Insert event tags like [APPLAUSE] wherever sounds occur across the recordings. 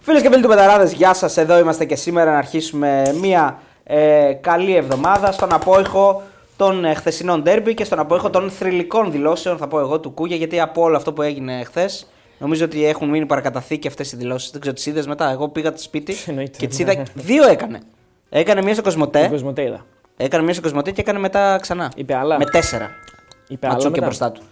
Φίλες και φίλοι του Πεταράδες, γεια σας. Εδώ είμαστε και σήμερα να αρχίσουμε μια ε, καλή εβδομάδα στον απόϊχο των ε, χθεσινών ντέρμπι και στον απόϊχο των θρηλυκών δηλώσεων, θα πω εγώ, του Κούγια. Γιατί από όλο αυτό που έγινε χθες, νομίζω ότι έχουν μείνει παρακαταθήκη αυτές οι δηλώσεις. Δεν ξέρω, τις είδες μετά. Εγώ πήγα στο σπίτι [LAUGHS] Εννοείται. και τις είδα. Δύο έκανε. Έκανε μία στο Το Κοσμοτέ, Κοσμοτέ είδα. έκανε μία στο Κοσμοτέ και έκανε μετά ξανά. Είπε άλλα. Με τέσσερα. Είπε άλλα Ματσούκια μετά. μπροστά του.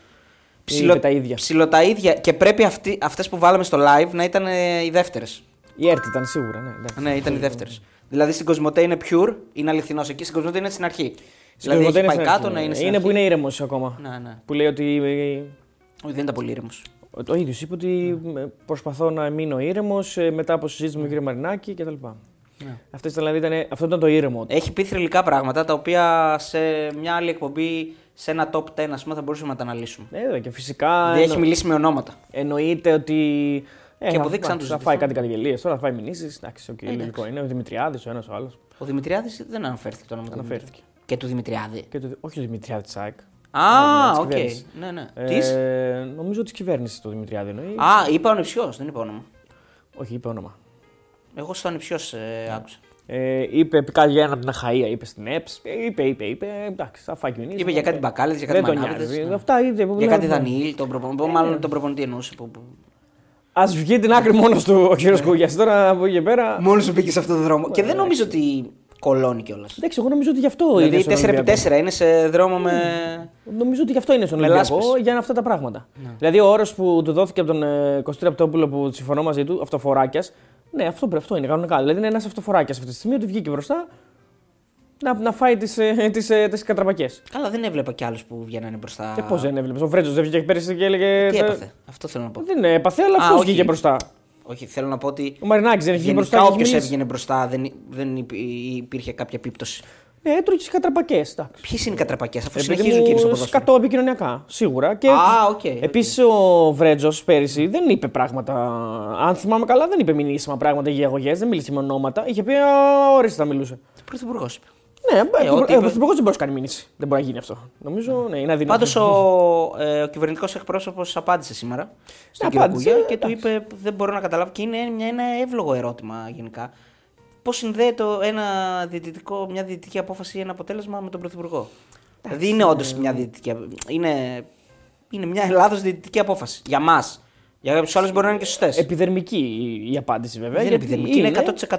Είπε τα ίδια. ψιλο τα ίδια. Και πρέπει αυτές που βάλαμε στο live να ήταν ε, οι δεύτερες. Η ΕΡΤ ήταν σίγουρα, ναι. εντάξει. Ναι, ήταν οι δεύτερες. Δηλαδή στην Κοσμοτέ είναι pure, είναι αληθινός. Εκεί στην Κοσμοτέ είναι στην αρχή. Στην δηλαδή Κοσμοτέ έχει είναι πάει στην κάτω αρχή, να είναι ναι. στην Είναι αρχή. που είναι ήρεμος ακόμα. Ναι, ναι. Που λέει ότι. ε, Όχι, δεν ήταν πολύ ήρεμος. Ο ίδιος είπε ότι ε, προσπαθώ να μείνω ήρεμος μετά από συζήτηση με τον κύριο Μαρινάκη κτλ. Ναι. Αυτές ήταν, δηλαδή, ήταν, αυτό ήταν το ήρεμο. του. Έχει πει θρηλυκά πράγματα τα οποία σε μια άλλη εκπομπή, σε ένα top 10, ας πούμε, θα μπορούσαμε να τα αναλύσουμε. Ε, βέβαια, και φυσικά Δηλαδή έχει εννο- μιλήσει με ονόματα. εννοείται ότι. Ε, Και θα- αποδείξαν εντάξει, τους Θα φάει ζητηθούν. κάτι καταγγελίες, τώρα θα φάει μηνύσεις. Εντάξει, οκ, εντάξει. λογικό είναι. Ο Δημητριάδης, ο ένας ο άλλος. Ο Δημητριάδης δεν αναφέρθηκε το όνομα του. Αναφέρθηκε. Και του Δημητριάδη. Και το, όχι ο Δημητριάδης Τσάικ. Α, της οκ. κυβέρνησης. Ναι, ναι. Ε, Της; Νομίζω της κυβέρνησης του Δημητριάδη εννοεί. Α, είπα ο νηψιό, δεν είπα όνομα. Όχι, είπε όνομα. Εγώ στο νηψιό ε, άκουσα. Ε, είπε κάτι για ένα από την Αχαία, είπε στην ΕΠΣ. Ε, είπε, είπε, είπε. Εντάξει, θα φάει κοινωνία. Είπε για κάτι μπακάλες, για κάτι Δεν τον μανάβιδες, νοιάζει. ναι. Αυτά είδε. Για κάτι Δανιήλ, τον προπονητή. Μάλλον τον προπονητή εννοούσε. Που... που- Α βγει την άκρη μόνος του ο κύριος Κούγια. Τώρα από εκεί και πέρα. Μόνος σου πήγε σε αυτόν τον δρόμο. Και δεν νομίζω ότι κολώνει κιόλας. Εντάξει, εγώ νομίζω ότι γι' αυτό Δηλαδή είναι. στον 4x4 είναι σε δρόμο με. Νομίζω ότι γι' αυτό είναι στον Με Ολυμπιακό λάσπες. για αυτά τα πράγματα. Δηλαδή, ο όρος που του δόθηκε από τον ε, Κωστή Ραπτόπουλο που συμφωνώ μαζί του, αυτοφοράκιας, ναι, αυτό, πρέπει- αυτό είναι κανονικά. Δηλαδή, είναι ένας αυτοφοράκια αυτή τη στιγμή ότι βγήκε μπροστά να, να φάει τις τις, ε, τις κατραπακές. Καλά, δεν έβλεπα κι άλλους που βγαίνανε μπροστά. Και πώς δεν έβλεπες; Ο Φρέτζο δεν βγήκε πέρυσι και έλεγε. Τι τα- έπαθε; Αυτό θέλω να πω. Δεν έπαθε, αλλά Α, αυτός όχι. βγήκε μπροστά. Όχι, θέλω να πω ότι. Ο Μαρινάκης δεν βγήκε μπροστά. Γενικά και έχεις όποιος μιλήσει. έβγαινε μπροστά δεν, δεν υπή- υπήρχε κάποια επίπτωση. Ναι, έτρωγες τι κατραπακέ. Ποιες είναι οι κατραπακές, αφού Επειδή συνεχίζουν κύριε στο μου ποδόσφαιρο; σκατώ επικοινωνιακά, σίγουρα. Και Α, οκ. οκ. Επίσης ο Βρέτζος πέρυσι δεν είπε πράγματα. Αν θυμάμαι καλά, δεν είπε μηνύσιμα πράγματα για αγωγές, δεν μίλησε με ονόματα. Είχε πει «Α, ορίστε θα μιλούσε. Πρωθυπουργός είπε. Ναι, Ε, ε, ό,τι ο είπε- Πρωθυπουργός δεν μπορεί να κάνει μήνυση. Δεν μπορεί να γίνει αυτό. Νομίζω ναι, είναι αδύνατο. Πάντως ο, ε, ο κυβερνητικός εκπρόσωπος απάντησε σήμερα στον κύριο απάντησε, Κούγια και του εντάξει. είπε: Δεν μπορώ να καταλάβω. Και είναι μια, ένα εύλογο ερώτημα γενικά. Πώς συνδέεται το ένα διαιτητικό, μια διαιτητική απόφαση ή ένα αποτέλεσμα με τον Πρωθυπουργό; Δηλαδή είναι όντως μια διαιτητική. Είναι, είναι μια Ελλάδος διαιτητική απόφαση. Για μας. Για κάποιους άλλους μπορεί να είναι και σωστές. Επιδερμική η- η απάντηση βέβαια. Δεν είναι γιατί επιδερμική, είναι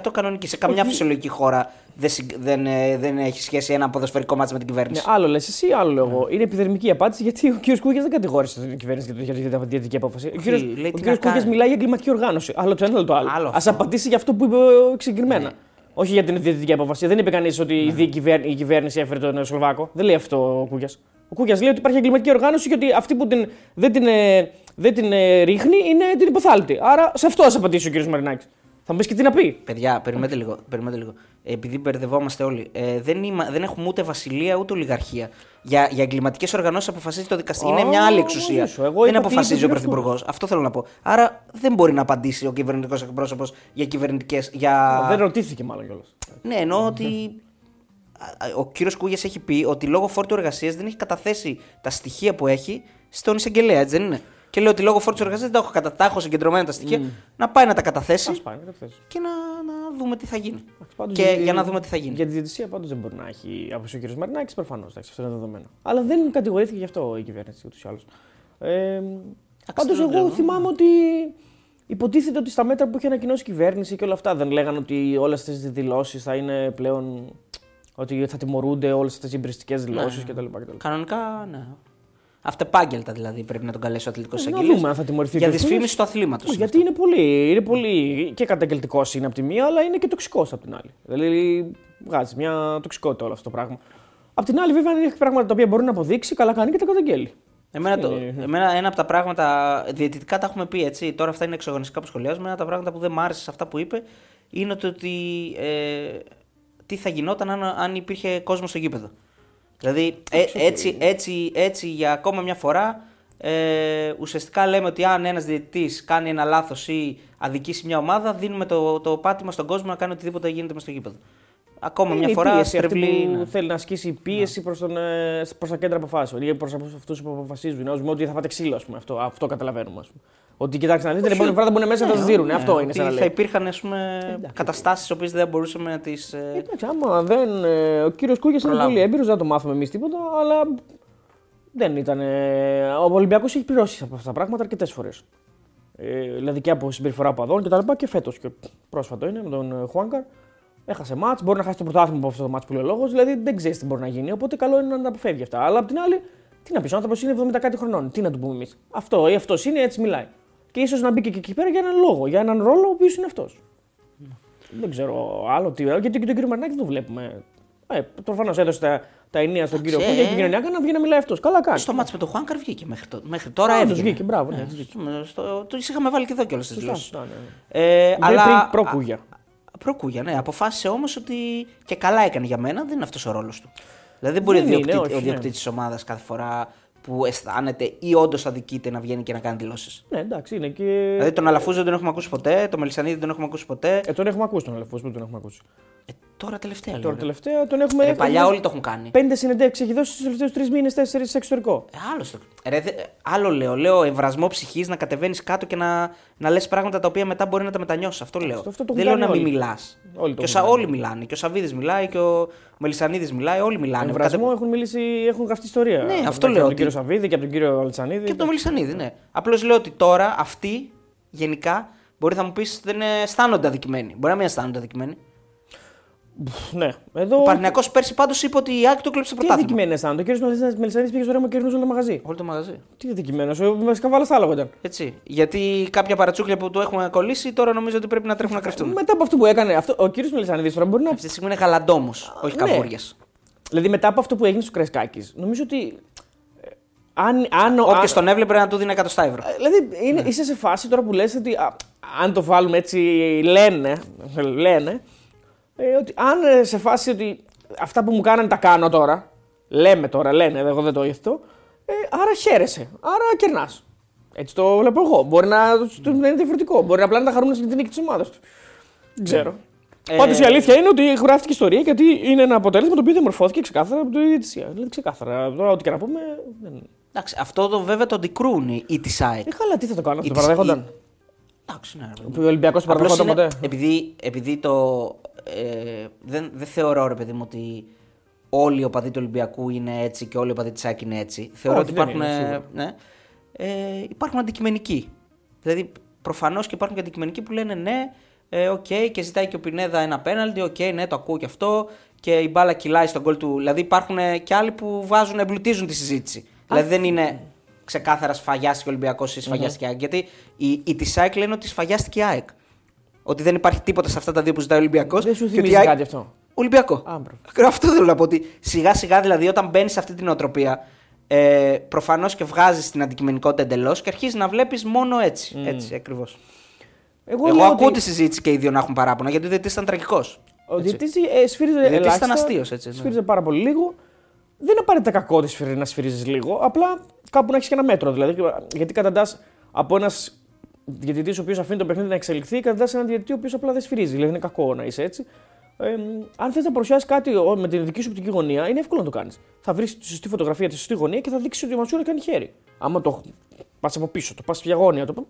100% κανονική. Σε καμιά φυσιολογική χώρα δεν, συγκ- δεν, ε, δεν έχει σχέση ένα ποδοσφαιρικό μάτσο με την Ναι, κυβέρνηση. άλλο λες εσύ, άλλο λέω Ναι. εγώ. Είναι επιδερμική η απάντηση γιατί ο κ. Κούγιας δεν κατηγόρησε την κυβέρνηση για τη διαιτητική απόφαση. Ο κ. λέει τι να Κούγιας κάνει. μιλάει για εγκληματική οργάνωση. Άλλο το ένα, άλλο το άλλο. Άλλο Α αυτό. απαντήσει για αυτό που είπε συγκεκριμένα. Ναι. Όχι για την διαιτητική απόφαση. Δεν είπε κανείς ότι η, κυβέρ... η κυβέρνηση έφερε τον Σλοβάκο. Δεν λέει αυτό ο Κούγιας. Ο Κούγιας λέει ότι υπάρχει εγκληματική οργάνωση και ότι αυτή που την... δεν την, ε, δεν την ε, ρίχνει είναι την υποθάλτη. Άρα σε αυτό ας απαντήσει ο κ. Μαρινάκης. Θα μου πεις και τι να πει. Παιδιά, περιμένετε λίγο. Περιμένετε λίγο. Ε, Επειδή μπερδευόμαστε όλοι, ε, δεν, είμα, δεν έχουμε ούτε βασιλεία ούτε ολιγαρχία. Για, για εγκληματικές οργανώσεις αποφασίζει το δικαστήριο. Α, Είναι μια άλλη εξουσία. μαζί σου. Εγώ δεν είπα ότι αποφασίζει ο είπε πρωθυπουργός. Αυτό θέλω να πω. Άρα δεν μπορεί να απαντήσει ο κυβερνητικός εκπρόσωπος για κυβερνητικές. Για... Δεν ρωτήθηκε μάλλον κιόλας. Ναι, εννοώ ότι α, α, ο κύριος Κούγιας έχει πει ότι λόγω φόρτου εργασίας δεν έχει καταθέσει τα στοιχεία που έχει στον εισαγγελέα, έτσι δεν είναι; Και λέει ότι λόγω φόρτου εργασίας δεν τα έχω, κατα... τα έχω συγκεντρωμένα τα στοιχεία. Να πάει να τα καταθέσει Α πάει, να καταθέσει. και να, να δούμε τι θα γίνει. Πάντως, και για να δούμε τι θα γίνει. Για τη διαιτησία πάντως δεν μπορεί να έχει άποψη ο κ. Μαρινάκη, προφανώς. Αυτό είναι δεδομένο. Αλλά δεν κατηγορήθηκε γι' αυτό η κυβέρνηση ούτως ή άλλως. Ε, Πάντως, δεν εγώ λέω. θυμάμαι ότι υποτίθεται ότι στα μέτρα που είχε ανακοινώσει η κυβέρνηση και όλα αυτά δεν λέγανε ότι όλες αυτές τις δηλώσεις θα είναι πλέον. ότι θα τιμωρούνται όλες αυτές οι εμπριστικέ δηλώσεις Ναι. κτλ. κτλ. Κανονικά, ναι. Αυτεπάγγελτα δηλαδή πρέπει να τον καλέσει ο αθλητικό Ε, να εισαγγελέα. δούμε αν θα τιμωρηθεί Για και αυτός. δυσφήμιση του αθλήματος. Όχι, γιατί είναι πολύ, είναι πολύ και καταγγελτικός είναι από τη μία, αλλά είναι και τοξικός από την άλλη. Δηλαδή βγάζει μια τοξικότητα όλο αυτό το πράγμα. Απ' την άλλη, βέβαια, αν έχει πράγματα τα οποία μπορεί να αποδείξει, καλά κάνει και τα καταγγέλει. Εμένα, το, Είναι- εμένα ένα από τα πράγματα. Διαιτητικά τα έχουμε πει έτσι. Τώρα αυτά είναι εξωγωνιστικά που σχολιάζουμε. Ένα από τα πράγματα που δεν μ' άρεσε σε αυτά που είπε είναι το ότι. Ε, τι θα γινόταν αν, αν υπήρχε κόσμο στο γήπεδο. Δηλαδή, ε, έτσι, έτσι, έτσι για ακόμα μια φορά ε, ουσιαστικά λέμε ότι αν ένας διαιτητής κάνει ένα λάθος ή αδικήσει μια ομάδα, δίνουμε το, το πάτημα στον κόσμο να κάνει οτιδήποτε γίνεται μες στο γήπεδο. Ακόμα Είναι μια η φορά πίεση αυτή στρεβλή. που ναι. θέλει να ασκήσει πίεση προς, τον, ε, προς τα κέντρα αποφάσεων ή προς αυτού που αποφασίζουν. Ω ότι θα φάτε ξύλο, ας πούμε. Αυτό, αυτό καταλαβαίνουμε. Ας πούμε. Ότι κοιτάξτε να δείτε, την επόμενη φορά θα μπουν μέσα να Ναι, σα δίνουν. ναι, Αυτό είναι ότι σαν να Θα λέει. υπήρχαν ας πούμε, καταστάσεις τις οποίες δεν μπορούσαμε να τις... ε, Εντάξει, άμα δεν. ε, Ο κύριος Κούγιας είναι Προλάβουμε. πολύ έμπειρος, δεν θα το μάθουμε εμείς τίποτα, αλλά δεν ήταν. ε, Ο Ολυμπιακός έχει πληρώσει από αυτά τα πράγματα αρκετές φορές. Ε, δηλαδή και από συμπεριφορά παδών και τα λοιπά και φέτος. Και πρόσφατο είναι με τον ε, Χουάνκαρ. Έχασε μάτς, μπορεί να χάσει το πρωτάθλημα από αυτό το μάτς που λέει ο λόγος. Δηλαδή δεν ξέρεις τι μπορεί να γίνει. Οπότε καλό είναι να τα αποφεύγει αυτά. Αλλά απ' την άλλη, τι να πεις, ο άνθρωπος είναι 70 κάτι χρονών. Τι να του πούμε εμείς. Αυτό ή αυτός είναι, έτσι μιλάει. Και ίσως να μπήκε και εκεί πέρα για έναν λόγο, για έναν ρόλο ο οποίος είναι αυτός. Δεν ξέρω άλλο τι. Γιατί και τον κύριο Μαρινάκη δεν το βλέπουμε. Ε, Προφανώς έδωσε τα, τα ενία στον κύριο Εντάξει, Κούγια ε. και κοινωνιακά να βγει να μιλάει αυτός. Καλά κάνει. Στο μάτς με τον Χουάνκαρ βγήκε μέχρι, το, μέχρι τώρα. Όντως έβγαινε. βγήκε, μπράβο, ναι, Ναι, έχεις δίκιο. στο- στο- το είχαμε βάλει και εδώ κιόλας στι Σωστά, δηλώσεις. σωστά, ναι, ναι. Ε, αλλά. πριν προ Κούγια. Α, Προ Κούγια, ναι. Αποφάσισε όμως ότι και καλά έκανε για μένα, δεν είναι αυτός ο ρόλος του. Δηλαδή δεν μπορεί Δεν ο είναι, διοκτήτη- όχι, ο ναι. διοκτήτης τη ομάδας κάθε φορά που αισθάνεται ή όντως αδικείται να βγαίνει και να κάνει δηλώσεις. Ναι, εντάξει, είναι και. Δηλαδή τον Αλαφούζο δεν τον έχουμε ακούσει ποτέ, τον Μελισανίδη δεν τον έχουμε ακούσει ποτέ. Ε, τον έχουμε ακούσει τον Αλεφό, δεν τον έχουμε ακούσει. Ε, τώρα τελευταία Τώρα λέω. τελευταία τον έχουμε. Ρε, παλιά έχουμε όλοι το έχουν κάνει. Πέντε συνεντεύξεις έχει δώσει στους τελευταίους τρεις μήνες, τέσσερις σε εξωτερικό. Ε, άλλο, στο... Ρε, δε- άλλο λέω. Λέω εμβρασμό ψυχής να κατεβαίνεις κάτω και να, να λες πράγματα τα οποία μετά μπορεί να τα μετανιώσεις. Αυτό λέω. αυτό το Δεν έχουν λέω να κάνει μην όλοι. μιλάς. Όλοι το Και ο έχουν Σα- κάνει. όλοι μιλάνε. Και ο Σαββίδης μιλάει και ο Μελισανίδης μιλάει. Όλοι μιλάνε. Εμβρασμό Κατε- έχουν μιλήσει, έχουν γραφτεί ιστορία. Ναι, Από αυτό τον- λέω Από ότι- τον κύριο Σαββίδη και από τον κύριο Αλτσανίδη. Και από τον Μελισανίδη, ναι. Απλώς λέω ότι τώρα αυτοί γενικά μπορεί να μου πεις δεν αισθάνονται αδικημένοι. Μπορεί να μην αισθάνονται αδικημένοι. Ναι, εδώ. Ο Παρνιακό πέρσι πάντως είπε ότι η Άκη του κλέψε το Τι πρωτάθλημα. αδικημένοι αισθάνονται. Ο κύριο Μελισανίδη πήγε στο ρέμα και κέρδισε όλο το μαγαζί. Όλο το μαγαζί. Τι αδικημένο, με σκαβάλα στα άλογα ήταν. Έτσι. Γιατί κάποια παρατσούκλια που του έχουμε κολλήσει τώρα νομίζω ότι πρέπει να τρέχουν να κρυφτούν. Μετά από αυτό που έκανε, αυτό, ο κύριος Μελισανίδη τώρα μπορεί να. Αυτή τη στιγμή είναι γαλαντόμος, όχι ναι. καβούριας. Δηλαδή μετά από αυτό που έγινε στο Κρεσκάκης, νομίζω ότι. ε, Αν, αν, ο- Όποιος αν- τον έβλεπε να του δίνει 100 ευρώ. Δηλαδή είναι, είσαι σε φάση τώρα που λες ότι α, αν το βάλουμε έτσι λένε, λένε ε, ότι αν ε, σε φάση ότι αυτά που μου κάνανε τα κάνω τώρα, λέμε τώρα, λένε, εγώ δεν το ήθελα, ε, άρα χαίρεσαι, άρα κερνάς. Έτσι το βλέπω εγώ. Μπορεί να του είναι διαφορετικό. Μπορεί απλά να τα χαρούν στην νίκη της ομάδας τους. Δεν ξέρω. Ε, Πάντως η αλήθεια είναι ότι γράφτηκε ιστορία γιατί είναι ένα αποτέλεσμα το οποίο διαμορφώθηκε ξεκάθαρα από το διαιτησία. Δηλαδή ξεκάθαρα. Τώρα, ό,τι και να πούμε. Δεν... Εντάξει, αυτό το βέβαια το αντικρούν οι οι της ΑΕΚ. Ε, καλά, τι θα το κάνω, θα Η το της- παραδέχονταν. Εντάξει, ναι. ρε παιδί μου. Ο Ολυμπιακός το Απλώς παραδέχονταν είναι- ποτέ; Επειδή, επειδή το. Ε, δεν, δεν θεωρώ, ρε παιδί μου, ότι όλοι οι οπαδοί του Ολυμπιακού είναι έτσι και όλοι οι οπαδοί της ΑΕΚ είναι έτσι. Θεωρώ Όχι, ότι δεν υπάρχουν. είναι, ε, σίγουρα. ναι, ε, υπάρχουν αντικειμενικοί. Δηλαδή, προφανώς και υπάρχουν και αντικειμενικοί που λένε ναι, ε, οκ, και ζητάει και ο Πινέδα ένα πέναλτι, οκ, ναι, το ακούω και αυτό. Και η μπάλα κυλάει στον γκολ του. Δηλαδή, υπάρχουν ε, και άλλοι που βάζουν, εμπλουτίζουν τη συζήτηση. Δηλαδή, δεν είναι ξεκάθαρα σφαγιάστηκε ο Ολυμπιακός ή σφαγιάστηκε η ΑΕΚ. Γιατί οι, οι της ΑΕΚ λένε ότι σφαγιάστηκε η ΑΕΚ. Ότι δεν υπάρχει τίποτα σε αυτά τα δύο που ζητάει ο Ολυμπιακός. Δεν σου θυμίζει κάτι αυτό. Ολυμπιακό. Α, μπράβο. Αυτό θέλω να πω. Ότι σιγά σιγά δηλαδή όταν μπαίνεις σε αυτή την οτροπία, ε, προφανώς και βγάζεις την αντικειμενικότητα εντελώς και αρχίζεις να βλέπεις μόνο έτσι. Έτσι ακριβώς. Εγώ, Εγώ, λέω ακούω ότι τη συζήτηση και οι δύο να έχουν παράπονα γιατί ο διαιτητής ήταν τραγικός. Ο διαιτητής ε, σφύριζε Ο διαιτητής ελάχιστα. ήταν αστείος, έτσι, ναι. Σφύριζε πάρα πολύ λίγο. Δεν είναι απαραίτητα κακό ότι σφυρι- να σφυρίζεις λίγο. Απλά κάπου να έχεις και ένα μέτρο. Δηλαδή, γιατί καταντάς από ένας διαιτητής ο οποίος αφήνει το παιχνίδι να εξελιχθεί, καταντά έναν διαιτητή ο οποίος απλά δεν σφυρίζει. Δηλαδή, είναι κακό να είσαι έτσι. Ε, αν θες να παρουσιάσεις κάτι ο- με την δική σου οπτική γωνία, είναι εύκολο να το κάνεις. Θα βρεις τη σωστή φωτογραφία, τη σωστή γωνία και θα δείξεις ότι ο Μασούρα κάνει χέρι. Άμα το πας από πίσω, το πας διαγώνια, το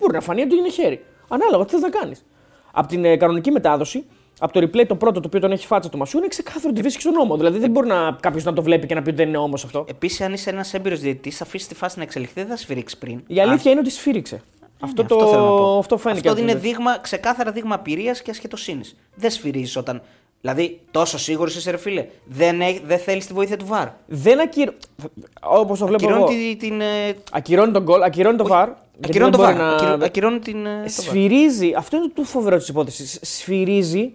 μπορεί να φανεί ότι είναι χέρι. Ανάλογα, τι θες να κάνεις. Από την ε, κανονική μετάδοση, από το replay το πρώτο το οποίο τον έχει φάτσα το Μασούρα, είναι ξεκάθαρο ότι βρίσκεις στον νόμο. Δηλαδή δεν μπορεί να κάποιος να το βλέπει και να πει ότι δεν είναι όμως αυτό. Επίσης, αν είσαι ένας έμπειρος διαιτητής, θα αφήσεις τη φάση να εξελιχθεί, δεν θα σφυρίξεις πριν. Η αλήθεια είναι ότι σφύριξε. Αυτό, το... Ναι, Αυτό, θέλω να πω. αυτό φαίνεται. Αυτό από είναι την- δείγμα, ξεκάθαρα δείγμα απειρίας και ασχετοσύνης. Δεν σφυρίζεις όταν. Δηλαδή, τόσο σίγουρος είσαι, ρε φίλε. Δεν, έ- δεν θέλεις τη βοήθεια του βαρ. Δεν ακυρώνει. Όπως το βλέπω εγώ. Ακυρώνει την. την ε, Ακυρώνει τον γκολ, ακυρώνει το βαρ. γιατί ακυρώνει δεν το μπορεί βαρ. να- Ακυρώ- Ακυρώνει την. ε, το βαρ. Σφυρίζει, αυτό είναι το φοβερό της υπόθεσης. Σφυρίζει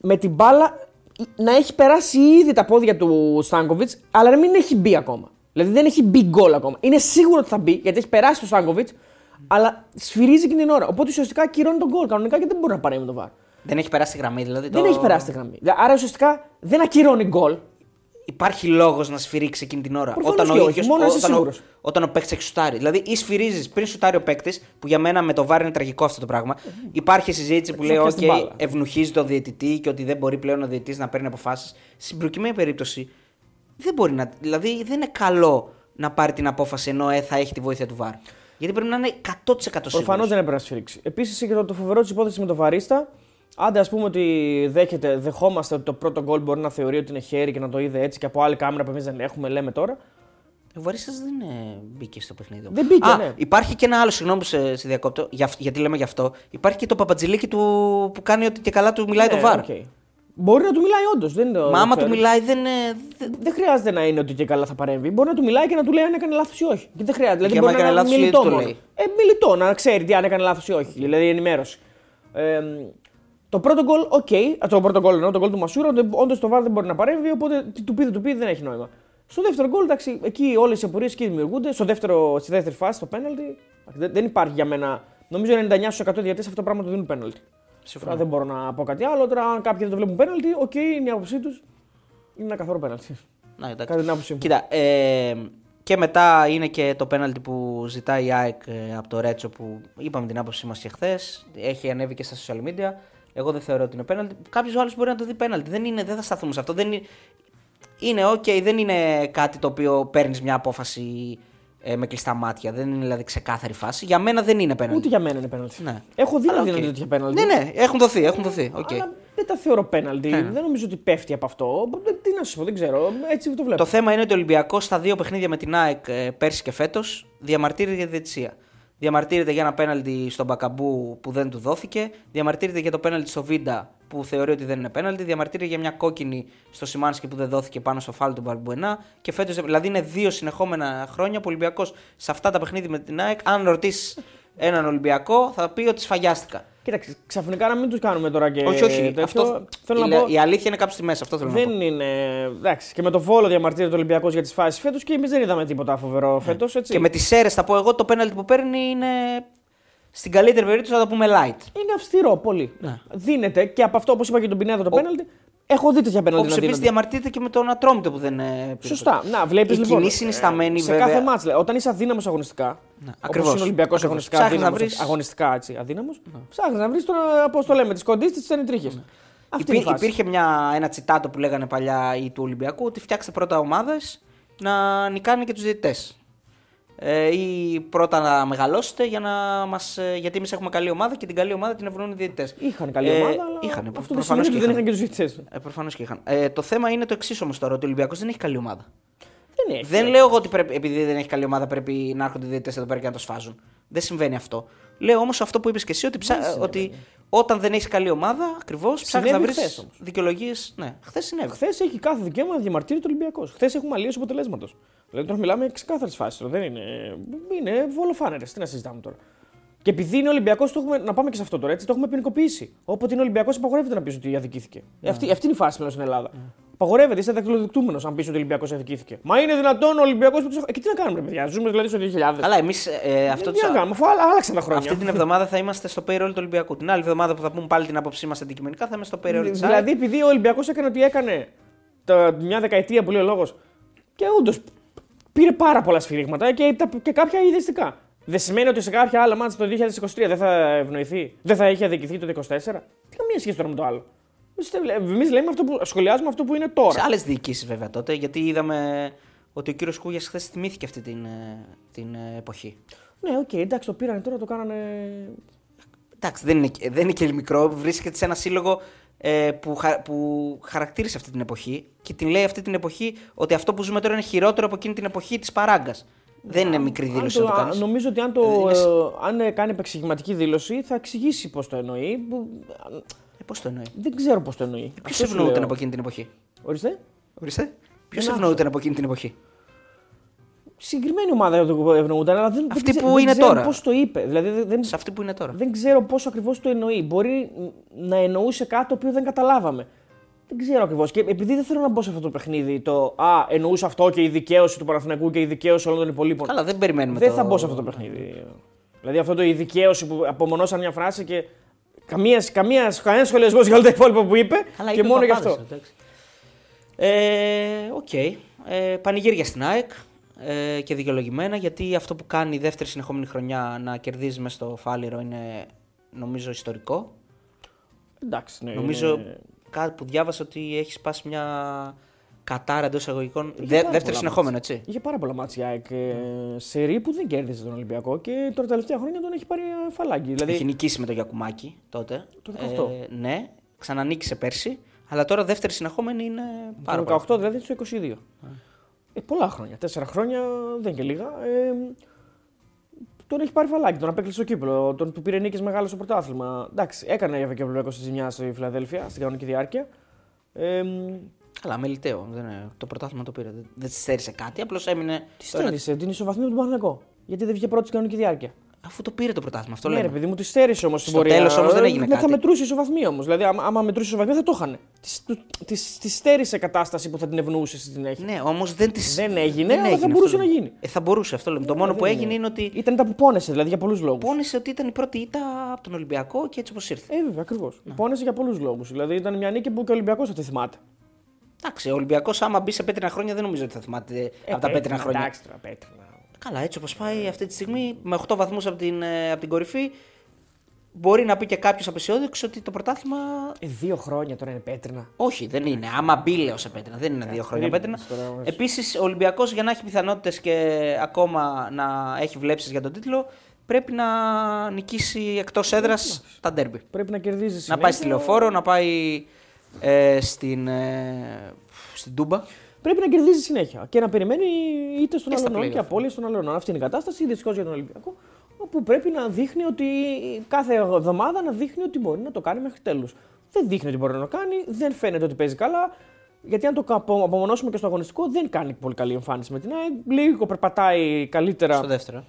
με την μπάλα να έχει περάσει ήδη τα πόδια του Στάνκοβιτς, αλλά να μην έχει μπει ακόμα. Δηλαδή δεν έχει μπει γκολ ακόμα. Είναι σίγουρο ότι θα μπει γιατί έχει περάσει το Στάνκοβιτς, αλλά σφυρίζει και την ώρα. Οπότε ουσιαστικά ακυρώνει τον γκολ κανονικά και δεν μπορεί να πάρει με το βαρ. Δεν έχει περάσει τη γραμμή, δηλαδή. Δεν το... έχει περάσει τη γραμμή. Άρα ουσιαστικά δεν ακυρώνει γκολ. υπάρχει λόγος να σφυρίξει εκείνη την ώρα. Προφανώς όταν και ο, όχι, ίδιος- μόνο είσαι όταν, ο, σίγουρος. όταν ο παίκτης έχει σουτάρει. Δηλαδή, ή σφυρίζεις πριν σουτάρει ο παίκτης, που για μένα με το βάρ είναι τραγικό αυτό το πράγμα. Υπάρχει συζήτηση που Έτσι, λέει: να πιάσει OK, την μπάλα. ευνοχίζει το διαιτητή και ότι δεν μπορεί πλέον ο διαιτητής να παίρνει αποφάσεις. Στην προκειμένη περίπτωση, δεν μπορεί να. Δηλαδή, δεν είναι καλό να πάρει την απόφαση ενώ ε, θα έχει τη βοήθεια του βάρ. Γιατί πρέπει να είναι 100% σίγουρος. Προφανώς δεν έπρεπε να σφυρίξει. Επίσης είχε το, το φοβερό της υπόθεση με το Βαρίστα. Άντε, ας πούμε ότι δέχεται, δεχόμαστε ότι το πρώτο γκολ μπορεί να θεωρεί ότι είναι χέρι και να το είδε έτσι και από άλλη κάμερα που εμείς δεν έχουμε, λέμε τώρα. Ο Βαρίστας δεν ε, μπήκε στο παιχνίδι. Δεν μπήκε, Α, ναι. Υπάρχει και ένα άλλο, συγγνώμη που σε, σε διακόπτω, για, αυ- γιατί λέμε γι' αυτό. Υπάρχει και το παπατζηλίκι του που κάνει ότι και καλά του μιλάει Ναι, το VAR. ok. Μπορεί να του μιλάει όντως. Δεν είναι το- Μα άμα δεν του μιλάει δεν. ε, δεν- Δεν χρειάζεται να είναι ότι και καλά θα παρέμβει. Μπορεί να του μιλάει και να του λέει αν έκανε λάθος ή όχι. Και δεν χρειάζεται. Δηλαδή Και μπορεί άμα να έκανε είναι λάθος, μιλητό γιατί το μόνο. λέει. Ε, μιλητό, να ξέρει τι αν έκανε λάθος ή όχι. Δηλαδή ενημέρωση. Ε, το πρώτο γκολ, οκ. Α, Το πρώτο γκολ εννοώ, το γκολ του Μασούρα, όντως το VAR δεν μπορεί να παρέμβει, οπότε τι του πει, δεν του πει, δεν έχει νόημα. Στο δεύτερο γκολ, εντάξει, εκεί όλες οι απορίες εκεί δημιουργούνται. Στο δεύτερο, στη δεύτερη φάση, το πέναλτι, δεν, δεν υπάρχει για μένα. Νομίζω 99% διαιτητές αυτό το πράγμα το δίνουν πέναλτι. Τώρα δεν μπορώ να πω κάτι άλλο. Τώρα, αν κάποιοι δεν το βλέπουν πέναλτι, οκ, είναι η άποψή τους. Είναι ένα καθαρό πέναλτι. Να, εντάξει. Κατά την άποψή μου. Κοίτα, ε, και μετά είναι και το πέναλτι που ζητάει η ΑΕΚ ε, από το Ρέτσο που είπαμε την άποψή μας και χθες. Έχει ανέβει και στα social media. Εγώ δεν θεωρώ ότι είναι πέναλτι. Κάποιος άλλος μπορεί να το δει πέναλτι. Δεν, είναι, δεν θα σταθούμε σε αυτό. Δεν είναι, είναι ok, δεν είναι κάτι το οποίο παίρνεις μια απόφαση ε, με κλειστά μάτια. Δεν είναι δηλαδή ξεκάθαρη φάση. Για μένα δεν είναι πέναλτι. Ούτε για μένα είναι πέναλτι. Ναι. Έχω δει Αλλά να οκ. δίνονται τέτοια πέναλτι. Ναι, ναι, έχουν δοθεί. Έχουν δοθεί. οκ. Αλλά δεν τα θεωρώ πέναλτι. Ναι, ναι. Δεν νομίζω ότι πέφτει από αυτό. Ε, Τι να σας πω, δεν ξέρω. Έτσι το βλέπω. Το θέμα είναι ότι ο Ολυμπιακός στα δύο παιχνίδια με την ΑΕΚ ε, πέρσι και φέτος διαμαρτύρεται για τη διαιτησία. Διαμαρτύρεται για ένα πέναλτι στον Μπακαμπού που δεν του δόθηκε. Διαμαρτύρεται για το πέναλτι στο Βίντα που θεωρεί ότι δεν είναι πέναλτι. Διαμαρτύρεται για μια κόκκινη στο Σιμάνσκι που δεν δόθηκε πάνω στο φάουλ του Βαλμπουενά. Και φέτος, δηλαδή είναι δύο συνεχόμενα χρόνια που ο Ολυμπιακός σε αυτά τα παιχνίδια με την ΑΕΚ, αν ρωτήσεις έναν Ολυμπιακό, θα πει ότι σφαγιάστηκα. Κοίταξε, ξαφνικά να μην τους κάνουμε τώρα και. όχι, όχι. τέτοιο. Αυτό, Θέλω η, να πω. η αλήθεια είναι κάπου στη μέση. Αυτό θέλω να πω. Δεν είναι. Εντάξει, και με το βόλο διαμαρτύρεται ο Ολυμπιακός για τις φάσεις φέτος και εμείς δεν είδαμε τίποτα φοβερό φέτος. Ναι. Και με τις αίρες θα πω εγώ, το πέναλτι που παίρνει είναι στην καλύτερη περίπτωση θα το πούμε light. Είναι αυστηρό πολύ. Ναι. Δίνεται και από αυτό, όπως είπα και τον Πινέδο, το πέναλτι. Έχω δει τέτοια πέναλτι. Όπω να επίση δίνονται. διαμαρτύρεται και με τον Ατρόμητο που δεν. ε, πήρε Σωστά. Να, βλέπεις Η λοιπόν. κοινή συνισταμένη, σε βέβαια. κάθε μάτς, λέει, όταν είσαι αδύναμος αγωνιστικά. Ναι, Όπως ακριβώς. είναι ο Ολυμπιακός Ακριβώς. αγωνιστικά. Ψάχνεις να Αδύναμος, βρεις- Αγωνιστικά έτσι, αδύναμος. Ψάχνεις να βρεις τον, πώς το λέμε, τις κοντίστες, τις ενετρίχε. Αυτή Υπή- είναι η φάση. υπήρχε μια, ένα τσιτάτο που λέγανε παλιά οι του Ολυμπιακού ότι φτιάξτε πρώτα ομάδες να νικάνε και τους διαιτητές. Ε, ή πρώτα να μεγαλώσετε για να μας, ε, γιατί εμείς έχουμε καλή ομάδα και την καλή ομάδα την ευνοούν οι διαιτητές. Είχαν καλή ομάδα, αλλά είχαν, αυτό δεν προφανώς σημαίνει και ότι δεν είχαν. είχαν και τους διαιτητές. Ε, Προφανώς και είχαν. Ε, το θέμα είναι το εξής όμως τώρα, ότι ο Ολυμπιακός δεν έχει καλή ομάδα. Δεν έχει. Δεν λέω εγώ ότι πρέπει, επειδή δεν έχει καλή ομάδα πρέπει να έρχονται οι διαιτητές εδώ πέρα και να το σφάζουν. Δεν συμβαίνει αυτό. Λέω όμως αυτό που είπες και εσύ, ότι, ψά... ότι όταν δεν έχεις καλή ομάδα, ακριβώς ψάχνεις να βρεις χθες όμως. δικαιολογίες. Ναι, χθες συνέβη. Χθες έχει κάθε δικαίωμα να διαμαρτύρεται ο Ολυμπιακός. Χθες έχουμε αλλίωση αποτελέσματος. Δηλαδή τώρα μιλάμε για ξεκάθαρες φάσεις. Δεν είναι. Είναι βολοφάνερες. Τι να συζητάμε τώρα. Και επειδή είναι Ολυμπιακός, να πάμε και σε αυτό τώρα. Έτσι, το έχουμε ποινικοποιήσει. Όποτε είναι Ολυμπιακός, απαγορεύεται να πεις ότι αδικήθηκε. Ναι. Αυτή, αυτή είναι η φάση πλέον στην Ελλάδα. Απαγορεύεται, είσαι δακτυλοδεικτούμενο αν πεις ότι ο Ολυμπιακός αδικήθηκε. Μα είναι δυνατόν ο Ολυμπιακός που του. Ε, και τι να κάνουμε, ρε παιδιά. Ζούμε δηλαδή στο 2000. Αλλά εμείς ε, αυτό τι να κάνουμε, αφού άλλα- άλλαξαν τα χρόνια. αυτή την εβδομάδα θα είμαστε στο payroll του Ολυμπιακού. Την άλλη εβδομάδα που θα πούμε πάλι την άποψή μας αντικειμενικά θα είμαστε στο payroll της Δηλαδή, επειδή ο Ολυμπιακός έκανε ό,τι έκανε τα, μια δεκαετία που λέει ο λόγος. Και όντως πήρε πάρα πολλά σφυρίγματα και, τα, και κάποια ιδεστικά. Δεν σημαίνει ότι σε κάποια άλλα μάτια το 2023 δεν θα ευνοηθεί, δεν θα είχε αδικηθεί το 2024. Τι καμία σχέση τώρα με το άλλο. Εμείς λέμε αυτό που σχολιάζουμε αυτό που είναι Σε τώρα. άλλες διοικήσεις βέβαια τότε, γιατί είδαμε ότι ο κύριος Κούγιας χθες θυμήθηκε αυτή την, ε, την ε, εποχή. Ναι, οκ, εντάξει, το πήραν τώρα, το κάνανε. Εντάξει, δεν είναι, και- δεν είναι και μικρό. Βρίσκεται σε ένα σύλλογο ε, που, χα- που χαρακτήρισε αυτή την εποχή και την λέει αυτή την εποχή ότι αυτό που ζούμε τώρα είναι χειρότερο από εκείνη την εποχή της παράγκας. Δεν είναι μικρή Αν δήλωση το- να το α, κάνεις. Νομίζω ότι αν, το, Είναι σ- ε, αν ε, κάνει επεξηγηματική δήλωση θα εξηγήσει πώς το εννοεί. που- Ε, Πώς το εννοεί. Δεν ξέρω πώς το εννοεί. Ποιος Αυτό σου ευνοούταν λέω. από εκείνη την εποχή; Ορίστε. Ορίστε. Ποιος Δεν ευνοούταν από εκείνη την εποχή; Συγκεκριμένη ομάδα ευνοούνταν, αλλά δεν, Αυτή δεν, ξε- που δεν είναι ξέρω τώρα. Πώς το είπε. Δηλαδή δεν, δεν, Σε αυτή που είναι τώρα. δεν ξέρω πώς ακριβώς το εννοεί. Μπορεί να εννοούσε κάτι το οποίο δεν καταλάβαμε. Δεν ξέρω ακριβώς. Και επειδή δεν θέλω να μπω σε αυτό το παιχνίδι, το Α, εννοούσε αυτό και η δικαίωση του Παναθηναϊκού και η δικαίωση όλων των υπολείπων. Καλά, δεν περιμένουμε δεν το... θα μπω σε αυτό το παιχνίδι. Δηλαδή αυτό το η δικαίωση που απομονώσαν μια φράση και καμία, καμία, κανένας σχολιασμός για όλα τα υπόλοιπα που είπε Καλά, και είπε μόνο για παπάδες, αυτό. εντάξει. Ε, Οκ. Ε, πανηγύρια στην ΑΕΚ ε, και δικαιολογημένα γιατί αυτό που κάνει η δεύτερη συνεχόμενη χρονιά να κερδίζεις μέσα στο Φάληρο είναι νομίζω ιστορικό. Εντάξει, ναι. Νομίζω είναι- κάτι που διάβασα ότι έχεις σπάσει μια κατάρα εντός εισαγωγικών. Είχε Δε, πάρα δεύτερη πολλά συνεχόμενο, μάτς. έτσι. Είχε πάρα πολλά μάτια ΑΕΚ ε, σε ρί που δεν κέρδισε τον Ολυμπιακό και τώρα τα τελευταία χρόνια τον έχει πάρει ε, φαλάκι. Δηλαδή, Έχει νικήσει με το Γιακουμάκι τότε. Το 18. Ε, ναι, ξανανίκησε πέρσι. Αλλά τώρα δεύτερη συνεχόμενη είναι πάρα το πολύ. 18 δηλαδή στο 22. Ε, πολλά χρόνια. Τέσσερα χρόνια δεν είναι και λίγα. Ε, τον έχει πάρει φαλάκι, τον απέκλεισε στο κύπλο. Τον του πήρε νίκες μεγάλο στο πρωτάθλημα. Εντάξει, έκανε βέβαια και ο Ολυμπιακός στη ζημιά στη Φιλαδέλφια στην κανονική διάρκεια. Ε, Καλά, μελιτέο. Δεν είναι, το πρωτάθλημα το πήρε. Δεν, δεν της στέρισε κάτι. Απλώς έμεινε. τι το ένα- στέρισε, την ισοβαθμία του Παναγενικό. Γιατί δεν βγήκε πρώτη στην κανονική διάρκεια. Αφού το πήρε το πρωτάθλημα. Αυτό ναι, λέμε. ρε παιδί μου, τη στέρισε όμως στην Στο πορεία. τέλος όμως δεν Ε, έγινε Θα κάτι. μετρούσε ισοβαθμία όμως. Δηλαδή, άμα, άμα μετρούσε ισοβαθμία θα το είχαν. Της στέρισε κατάσταση που θα την ευνοούσε στη συνέχεια. Ναι, όμως δεν τη. Δεν έγινε, αλλά θα μπορούσε να γίνει. Ε, θα μπορούσε αυτό λέμε. Το μόνο δεν που είναι. έγινε είναι ότι Ήταν τα που πόνεσε, δηλαδή για πολλούς λόγους. πόνεσε ότι ήταν η πρώτη ήττα από τον Ολυμπιακό και έτσι όπως ήρθε. Ε, βέβαια, ακριβώς. Ναι. Πόνεσε για πολλούς λόγους. Δηλαδή ήταν μια νίκη που και ο Ολυμπιακός θα τη θυμάται. Εντάξει, ο Ολυμπιακός άμα μπει σε πέτρινα χρόνια δεν νομίζω ότι θα θυμάται από τα πέτρινα χρόνια. Ε, Εντάξει, τώρα πέτρινα. Καλά, έτσι όπως πάει αυτή τη στιγμή, με 8 βαθμούς από, την, ε, από την κορυφή, μπορεί να πει και κάποιος απεσιόδοξος ότι το πρωτάθλημα. Ε, δύο χρόνια τώρα είναι πέτρινα. Όχι, δεν είναι. Άμα μπει, λέω σε πέτρινα. Δεν είναι δύο χρόνια πέτρινα. περίμενες τώρα, όμως. Επίσης, ο Ολυμπιακός για να έχει πιθανότητες και ακόμα να έχει βλέψεις για τον τίτλο, πρέπει να νικήσει εκτός έδρας τα ντέρμπι. Πρέπει να κερδίζει. Να πάει στη λεωφόρο, να πάει ε, στην, ε, στην Τούμπα. Πρέπει να κερδίζεις συνέχεια και να περιμένει είτε στον Και στα Αλωνών play-off. και απόλυε στον Αλωνών. Αυτή είναι η κατάσταση, δυστυχώς για τον Ολυμπιακό. Όπου πρέπει να δείχνει ότι κάθε εβδομάδα να δείχνει ότι μπορεί να το κάνει μέχρι τέλους. Δεν δείχνει ότι μπορεί να το κάνει, δεν φαίνεται ότι παίζει καλά. Γιατί αν το απο- απομονώσουμε και στο αγωνιστικό, δεν κάνει πολύ καλή εμφάνιση με την ΑΕΚ. Λίγο περπατάει καλύτερα. Στο δεύτερο.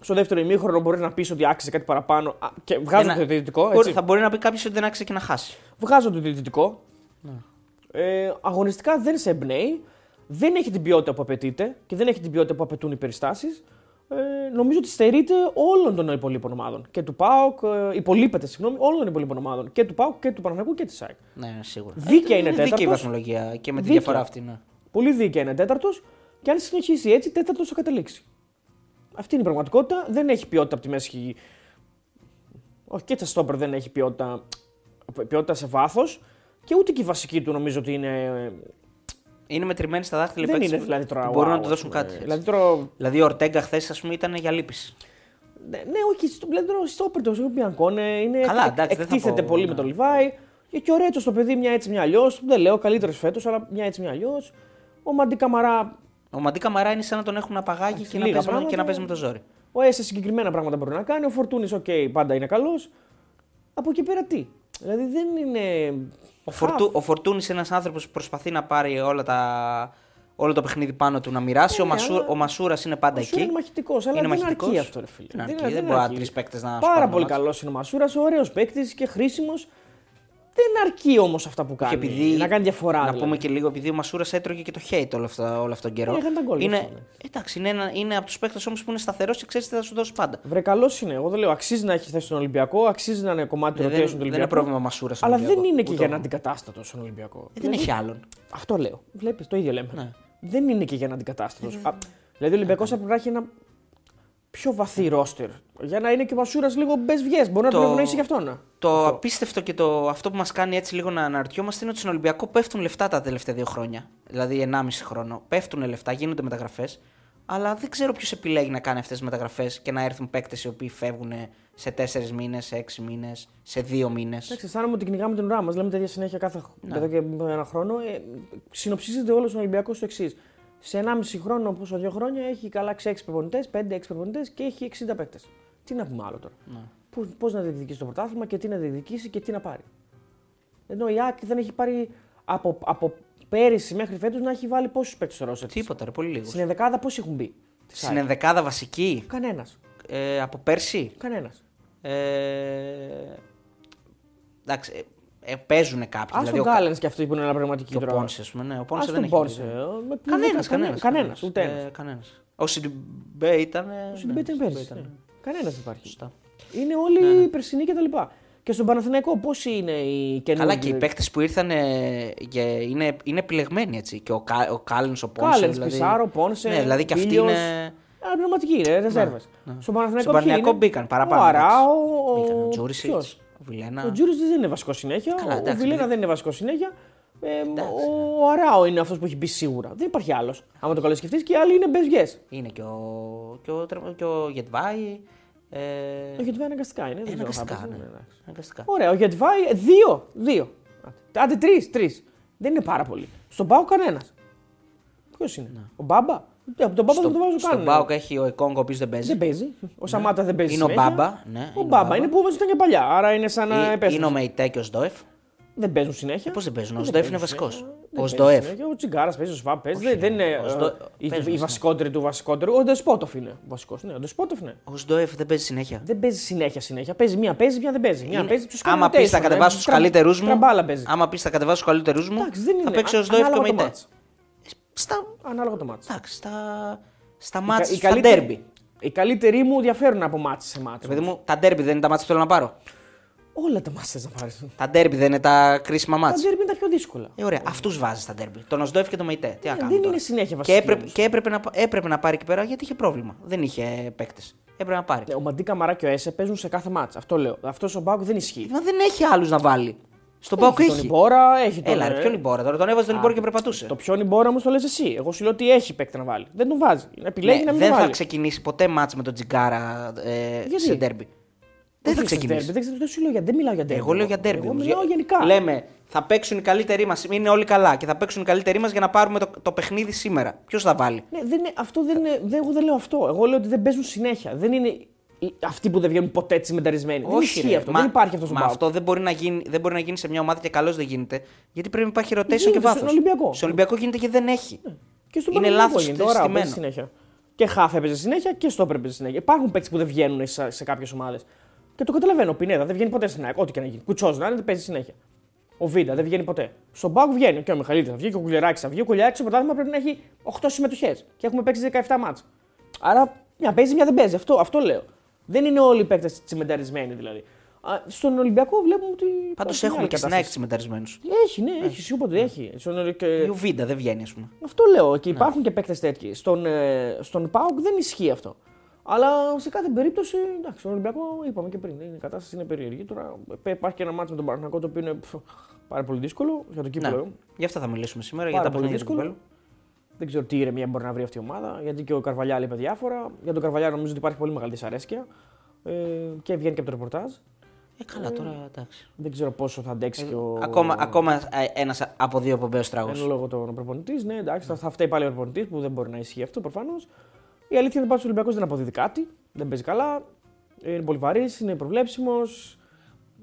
Στο δεύτερο ημίχρονο μπορείς να πεις ότι άξιζε κάτι παραπάνω. Α, Και βγάζω Ένα- το διαιτητικό. Μπορεί- Έτσι. Θα μπορεί να πει κάποιος ότι δεν άξιζε και να χάσει. Βγάζω το διαιτητικό. Ναι. Ε, αγωνιστικά δεν σε εμπνέει. Δεν έχει την ποιότητα που απαιτείται και δεν έχει την ποιότητα που απαιτούν οι περιστάσεις. Ε, νομίζω ότι στερείται όλων των υπολείπων ομάδων. Και του ΠΑΟΚ, ε, υπολείπεται, συγγνώμη, όλων των υπολείπων ομάδων. Και του ΠΑΟΚ και του Παναγικού και της ΣΑΕΚ. Ναι, σίγουρα. Δίκαια Ε, είναι Δίκαιη η τέταρτος. βαθμολογία και με τη Δίκαια. διαφορά αυτή. Ναι. Πολύ δίκαια είναι τέταρτος και αν συνεχίσει έτσι, τέταρτος θα καταλήξει. Αυτή είναι η πραγματικότητα. Δεν έχει ποιότητα από τη μέση. Όχι και τα στόπερ δεν έχει ποιότητα, ποιότητα σε βάθος. Και ούτε και η βασική του νομίζω ότι είναι. Είναι μετρημένοι στα δάχτυλα οι δεν παίκτες είναι που- δηλαδή τώρα. που μπορούν wow, να του δώσουν ας πούμε. κάτι. έτσι. Δηλαδή τώρα. Δηλαδή ο Ορτέγκα χθες, ας πούμε, ήταν για λύπης. Ναι, ναι, όχι, στο- δηλαδή τώρα στο όπερ το Μπιανκόνε είναι. Καλά, εκ- εντάξει, δεν θα εκτίθεται πω, πολύ ναι. με τον Λιβάη. Και, και ο Ρέτσος το παιδί μια έτσι μια αλλιώς. Δεν λέω καλύτερος φέτος, αλλά μια έτσι μια αλλιώς. Ο Μαντί Καμαρά. Ο Μαντί Καμαρά είναι σαν να τον έχουν απαγάγει και να, λίγα παίζει, με- πράγματα. και να παίζει με το ζόρι. Ο Έσε συγκεκριμένα πράγματα μπορεί να κάνει. Ο Φορτούνης, οκ, πάντα είναι καλός. Από εκεί πέρα τι; Δηλαδή δεν είναι. Ο, Φορτού, ο Φορτούνης είναι ένας άνθρωπος που προσπαθεί να πάρει όλα τα, όλο το παιχνίδι πάνω του να μοιράσει. Ναι, ο, Μασού, αλλά- ο Μασούρας είναι πάντα Ο Μασούρας εκεί. είναι μαχητικός, αλλά Είναι δεν μαχητικός. αρκεί αυτό, ρε φίλε. Δεν αρκεί, δεν μπορεί τρεις παίκτες να σου Πάρα πάρουν πολύ μάτς. καλός είναι ο Μασούρας, ωραίος παίκτης και χρήσιμος. Δεν αρκεί όμως αυτά που κάνει. Και επειδή, να κάνει διαφορά. Να δηλαδή. πούμε και λίγο, επειδή ο Μασούρας έτρωγε και το hate όλο, αυτό, όλο αυτόν τον καιρό. Ε, έκανε τα γκολ, είναι, αυτό, ναι. εντάξει, είναι, ένα, είναι από τους παίκτες όμως που είναι σταθερός και ξέρεις τι θα σου δώσει πάντα. Βρε, καλός είναι. Εγώ δεν λέω αξίζει να έχεις θέση στον Ολυμπιακό, αξίζει να είναι κομμάτι του Ε, rotation δεν, του δεν Ολυμπιακού. είναι πρόβλημα ο Μασούρας. στον Αλλά δεν Ολυμπιακό. είναι και Ούτε για ο- να αντικατάστατος στον Ολυμπιακό. Ε, δεν έχει άλλον. Αυτό λέω. Βλέπεις, το ίδιο λέμε. Ναι. Δεν είναι και για να αντικατάστατος. Δηλαδή ο Ολυμπιακός θα πρέπει να έχει ένα πιο βαθύ ρόστερ. Για να είναι και ο Μασούρας λίγο μπες βγες. Μπορεί να Το- τον ευνοήσει γι' αυτό. Να. Το απίστευτο και το, αυτό που μας κάνει έτσι λίγο να αναρωτιόμαστε είναι ότι στον Ολυμπιακό πέφτουν λεφτά τα τελευταία δύο χρόνια. Δηλαδή 1,5 χρόνο. Πέφτουν λεφτά, γίνονται μεταγραφές. Αλλά δεν ξέρω ποιος επιλέγει να κάνει αυτές τις μεταγραφές και να έρθουν παίκτες οι οποίοι φεύγουν σε 4 μήνες, σε 6 μήνες, σε 2 μήνες. Εντάξει, αισθάνομαι ότι κυνηγάμε την ουρά μας. Λέμε τα ίδια συνέχεια κάθε Ναι. εδώ και ένα χρόνο. Ε, συνοψίζεται όλος ο Ολυμπιακός στο εξής. Σε 1,5 χρόνο, πόσο δύο χρόνια, έχει καλά 6 προπονητέ, 5-6 προπονητέ και έχει 60 παίκτες. Τι να πούμε άλλο τώρα; Ναι. Πώς να διεκδικήσει το πρωτάθλημα και τι να διεκδικήσει και τι να πάρει. Ενώ η ΑΕΚ δεν έχει πάρει από, από πέρυσι μέχρι φέτος να έχει βάλει πόσους παίκτες στο ρόσερ. της. Τίποτα, ρε, πολύ λίγος. Στην ενδεκάδα πόσοι έχουν μπει. της Στην ΑΕΚ; ενδεκάδα βασική; Κανένας. ε, από πέρσι; Κανένας. Ε, εντάξει, ε, ε, παίζουν κάποιοι. Α δηλαδή τον ο, Κάλενς και αυτό που είναι ένα πραγματική και ο τώρα. Πόνσες, ας πούμε. Ναι, ο Πόνσες Ας δεν τον έχει. Πόνσες. μπει. Ε, με- Κανένας, κανένας, κανένας. κανένας, ούτε ένας. κανένας. Ο Σιντιμπέ ήταν. Ο Σιντιμπέ ήταν πέρσι. Ναι. Κανένας δεν υπάρχει. Σωστά. Είναι όλοι Ναι, ναι. περσινοί κτλ. Και στον Παναθηναϊκό πώς είναι οι καινούργιοι. Καλά, και οι παίκτες που ήρθαν ε, και είναι, είναι επιλεγμένοι έτσι. Και ο, Κα, ο Κάλεν, ο Πόνσε. Κάλεν, δηλαδή, Πισάρο, Πόνσε. Ναι, δηλαδή και αυτοί Πίλιος. είναι. Α, πνευματικοί είναι, ρεζέρβες. ναι. Στον Παναθηναϊκό, Στον Παναθηναϊκό ποιοι είναι; μπήκαν παραπάνω, Ο Αράο, Μπήκαν ο ο, Τζούρισιτς, ποιος; ο Βιλένα. ο Τζούρι δεν είναι βασικός συνέχεια. Καλά, ο εντάξει, Βιλένα δεν- δεν είναι βασικός συνέχεια. Ε, Εντάξει. ο Αράο είναι αυτός που έχει μπει σίγουρα. Δεν υπάρχει άλλος. Άμα το καλώ σκεφτείς και οι άλλοι είναι μπεζιέ. Είναι και ο, και ο, Τρε- και ο Γετβάη. Ε, Ο Γετβάη αναγκαστικά είναι. δεν ξέρω, θα αναγκαστικά. παίζει, Ναι. ναι, εντάξει. Αναγκαστικά. Ωραία, ο Γετβάη ε, δύο. Δύο. Άντε τρεις, τρεις. Δεν είναι πάρα πολύ. Στον Πάο κανένας. Ποιος είναι, ο Μπάμπα; Ε, από τον Μπάμπα δεν το βάζω Στον καν. Μπάουκ έχει ο Εκόνγκο ο οποίος δεν παίζει. Δεν παίζει. Ο Σαμάτα δεν παίζει. Είναι ο συνέχεια. Μπάμπα, ναι, ο είναι ο Μπάμπα Μπάμπα. είναι που όμως ήταν και παλιά. Άρα είναι σαν να Ε, επέστρεψε. είναι ο Μεϊτέ και ο Σντόεφ. Δεν παίζουν συνέχεια. Πώς δεν παίζουν, ο Δεν Σντόεφ είναι παίζουν βασικός. συνέχεια. Ο Δεν παίζουν Σντόεφ. συνέχεια. Ο Τσιγκάρας παίζει, ο Σβάμπ παίζει. Δεν, δεν είναι Ο Σντο- ε, η, παίζουν, η ναι. βασικότερη του βασικότερου. Ο Ντεσπότοφ είναι ο βασικός. Ναι, ο Ντεσπότοφ ναι. Ο Σντόεφ δεν παίζει συνέχεια. Δεν παίζει συνέχεια συνέχεια. Παίζει μία παίζει, μία δεν παίζει. Μία Είναι- παίζει τους Άμα πεις θα rotation, κατεβάσω ε, τους τρα- καλύτερου μου. Τραμπάλα παίζει. Άμα πεις θα κατεβάσω τους καλύτερου μου. Εντάξει, δεν Θα είναι. παίξει ο Α- Σντόεφ και ο ανάλογα το Μεϊτέ. μάτς. Στα, Ανάλογα το μάτς. εντάξει, στα, στα Οι κα- μάτς, οι στα καλύτεροι- ντέρμπι. Οι καλύτεροι μου διαφέρουν από μάτς σε μάτς. Παιδί μου, τα ντέρμπι δεν είναι τα μάτς που θέλω να πάρω. Όλα τα μάτς θες να πάρεις. Τα ντέρμπι δεν είναι τα κρίσιμα Τα μάτς. ντέρμπι είναι τα πιο δύσκολα. Ε, ωραία, αυτούς βάζεις στα ντέρμπι. Τον Οσδόεφ και τον Μεϊτέ. Τι να Ε, κάνω. δεν τώρα. είναι συνέχεια Και, βασική έπρεπε, όμως. και έπρεπε, να, έπρεπε να πάρει εκεί πέρα γιατί είχε πρόβλημα. Δεν είχε παίκτες. Έπρεπε να πάρει. Ναι, Ο Μαντί Καμαρά και ο Έσε παίζουν σε κάθε μάτς. Αυτό λέω. Αυτός ο Μπάουκ δεν ισχύει. Μα δεν έχει άλλους να βάλει. Στον Πάουκ Τον έχει. Ιμπόρα έχει τον. Έλα, ρε, ε, ποιον Ιμπόρα τώρα. Τον έβαζε τον Ιμπόρα και περπατούσε. Το ποιον Ιμπόρα όμως το λες εσύ. Εγώ σου λέω ότι έχει παίκτη να βάλει. Δεν τον βάζει. Επιλέγει Ναι, να μην δεν τον θα βάλει. ξεκινήσει ποτέ μάτς με τον Τζιγκάρα ε, Γιατί; σε ντέρμπι. Δεν θα Όχι σε ξεκινήσει; derby, Δεν ξέρω, δεν σου λέω για δεν μιλάω για ντέρμπι. Εγώ λέω για ντέρμπι. Εγώ όμως. μιλάω γενικά. Λέμε, θα παίξουν οι καλύτεροι μας. Είναι όλοι καλά και θα παίξουν οι καλύτεροι μας για να πάρουμε το, το παιχνίδι σήμερα. Ποιος θα βάλει; Ναι, δεν είναι, αυτό δεν είναι, δεν, εγώ δεν λέω αυτό. Εγώ λέω ότι δεν παίζουν συνέχεια. Δεν είναι οι- αυτοί που δεν βγαίνουν ποτέ τσιμενταρισμένοι. δεν ισχύει ρε. αυτό. Μα- δεν υπάρχει αυτός στο Μα Πάοκ. αυτό δεν μπορεί, να γίνει, δεν μπορεί να γίνει σε μια ομάδα και καλώ δεν γίνεται. Γιατί πρέπει να υπάρχει rotation Γίνεται και βάθος. στον Ολυμπιακό. Στον Ολυμπιακό γίνεται και δεν έχει. Και στον είναι Παναθηναϊκό λάθος γίνεται. Ωραία, στημένο. παίζει συνέχεια. Και χάφ έπαιζε συνέχεια και στο έπαιζε συνέχεια. Υπάρχουν παίκτες που δεν βγαίνουν σε, σε κάποιες ομάδες. Και το καταλαβαίνω. Ο Πινέδα δεν βγαίνει ποτέ στην ΑΕΚ. Ό,τι και να γίνει. Κουτσός να είναι, δεν παίζει συνέχεια. Ο Βίντα δεν βγαίνει ποτέ. Στον Πάοκ βγαίνει και ο Μιχαλίδης θα βγει και ο Κουλιαράκης θα βγει. Ο Κουλιαράκης στο πρωτάθλημα πρέπει να έχει 8 συμμετοχές. Και έχουμε παίξει 17 μάτς. Άρα μια παίζει, μια δεν παίζει. Αυτό, αυτό λέω. Δεν είναι όλοι οι παίκτες τσιμενταρισμένοι δηλαδή. Α, στον Ολυμπιακό βλέπουμε ότι. Πάντως υπάρχει μια έχουμε άλλη και στην κατάσταση. ΑΕΚ συμμεταρισμένου. Έχει, ναι, έχεις. Σίγουρα έχει. Στον, και... Η Ουβίντα δεν βγαίνει, ας πούμε. Αυτό λέω και υπάρχουν και παίκτες τέτοιοι. Στον, ε, στον ΠΑΟΚ δεν ισχύει αυτό. Αλλά σε κάθε περίπτωση, εντάξει, στον Ολυμπιακό είπαμε και πριν, η κατάσταση είναι περίεργη. Τώρα ε, υπάρχει και ένα μάτσο με τον Παναγιακό το οποίο είναι πφ, πάρα πολύ δύσκολο για το κύπελο. Ναι. Γι' αυτό θα μιλήσουμε σήμερα Πάρα για τα πολύ παιχνίδια του δύσκολο. κυπέλου. Δεν ξέρω τι ηρεμία μπορεί να βρει αυτή η ομάδα, γιατί και ο Καρβαλιάλ είπε διάφορα. Για τον Καρβαλιάλ νομίζω ότι υπάρχει πολύ μεγάλη δυσαρέσκεια ε, και βγαίνει και από το ρεπορτάζ. Ε, καλά, τώρα εντάξει. Δεν ξέρω πόσο θα αντέξει και ο. Ακόμα, ακόμα ένας από δύο πομπέου τράγο. Εν λόγω των προπονητής, ναι, εντάξει, θα, θα φταίει πάλι ο προπονητής που δεν μπορεί να ισχύει αυτό προφανώς. Η αλήθεια είναι ότι ο Ολυμπιακός δεν αποδίδει κάτι, δεν παίζει καλά, είναι πολύ βαρύς, είναι προβλέψιμος,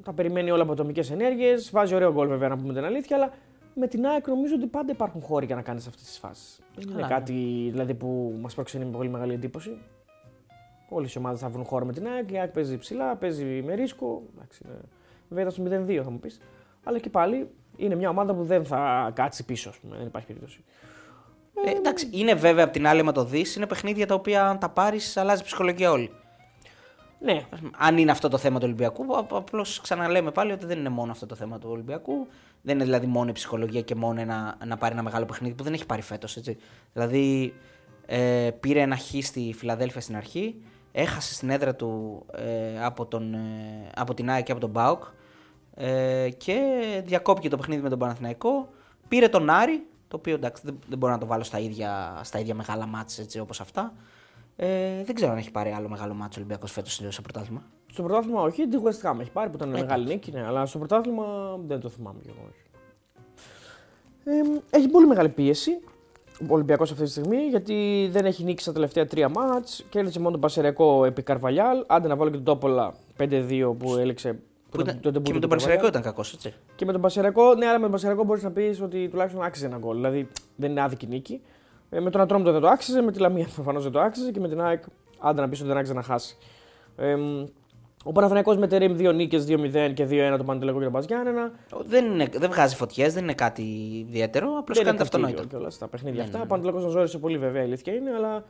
τα περιμένει όλα από ατομικές ενέργειες. Βάζει ωραίο γκολ βέβαια να πούμε την αλήθεια, αλλά με την ΑΕΚ νομίζω ότι πάντα υπάρχουν χώροι για να κάνεις αυτές τις φάσεις. Δεν είναι Καλά, κάτι δηλαδή, που μας προξενεί με πολύ μεγάλη εντύπωση. Όλες οι ομάδες θα βρουν χώρο με την ΑΕΚ. Η ΑΕΚ παίζει ψηλά, παίζει με ρίσκο. Εντάξει, είναι... Βέβαια ήταν στο 0-2 θα μου πεις. Αλλά και πάλι είναι μια ομάδα που δεν θα κάτσει πίσω, ας πούμε. δεν υπάρχει περίπτωση. Ε, εντάξει, είναι βέβαια από την άλλη, με το δεις, είναι παιχνίδια τα οποία αν τα πάρεις, αλλάζει ψυχολογία όλη. Ναι, Αν είναι αυτό το θέμα του Ολυμπιακού, απλώς ξαναλέμε πάλι ότι δεν είναι μόνο αυτό το θέμα του Ολυμπιακού. Δεν είναι δηλαδή μόνο η ψυχολογία και μόνο ένα, να πάρει ένα μεγάλο παιχνίδι που δεν έχει πάρει φέτος. Δηλαδή ε, πήρε ένα χ στη Φιλαδέλφια στην αρχή, έχασε στην έδρα του ε, από, τον, ε, από την ΑΕΚ και από τον Μπάουκ ε, και διακόπηκε το παιχνίδι με τον Παναθηναϊκό. Πήρε τον Άρη, το οποίο εντάξει δεν, δεν μπορώ να το βάλω στα ίδια, στα ίδια μεγάλα μάτς έτσι, όπως αυτά. Ε, δεν ξέρω αν έχει πάρει άλλο μεγάλο μάτσο ο Ολυμπιακός φέτος στο πρωτάθλημα. στο πρωτάθλημα όχι, τη West Ham έχει πάρει που ήταν Ε, μεγάλη νίκη, ναι, αλλά στο πρωτάθλημα δεν το θυμάμαι κι εγώ. όχι. Ε, έχει πολύ μεγάλη πίεση ο Ολυμπιακός αυτή τη στιγμή γιατί δεν έχει νίκη στα τελευταία τρία μάτς. Κέρδισε μόνο τον Πασεριακό επί Καρβαλιάλ. Άντε να βάλω και τον Τόπολα 5-2 που έλεξε. Που ήταν, το- το και ντεμπούτο με τον του Πανσεραϊκό Καρβαλιάλ. ήταν κακός, έτσι. Και με τον Πασερακό, ναι, αλλά με τον Πασερακό μπορείς να πεις ότι τουλάχιστον άξιζε ένα γκολ. Δηλαδή δεν είναι άδικη νίκη. Ε, με τον Ατρόμητο δεν το άξιζε, με τη Λαμία προφανώς δεν το άξιζε και με την ΑΕΚ άντε να πεις ότι δεν άξιζε να χάσει. Ε, ο Παναθηναϊκός με τερίμ 2 νίκες, 2-0 και 2-1 το Παντελεκό και τον Παζιάννενα. Δεν, είναι, δεν βγάζει φωτιές, δεν είναι κάτι ιδιαίτερο. Απλώς Δεν κάνει είναι το αυτονόητο. κριτήριο κιόλας τα παιχνίδια Ναι, αυτά. ναι, Ο Παντελεκό τον ζόρισε πολύ βέβαια, η αλήθεια είναι, αλλά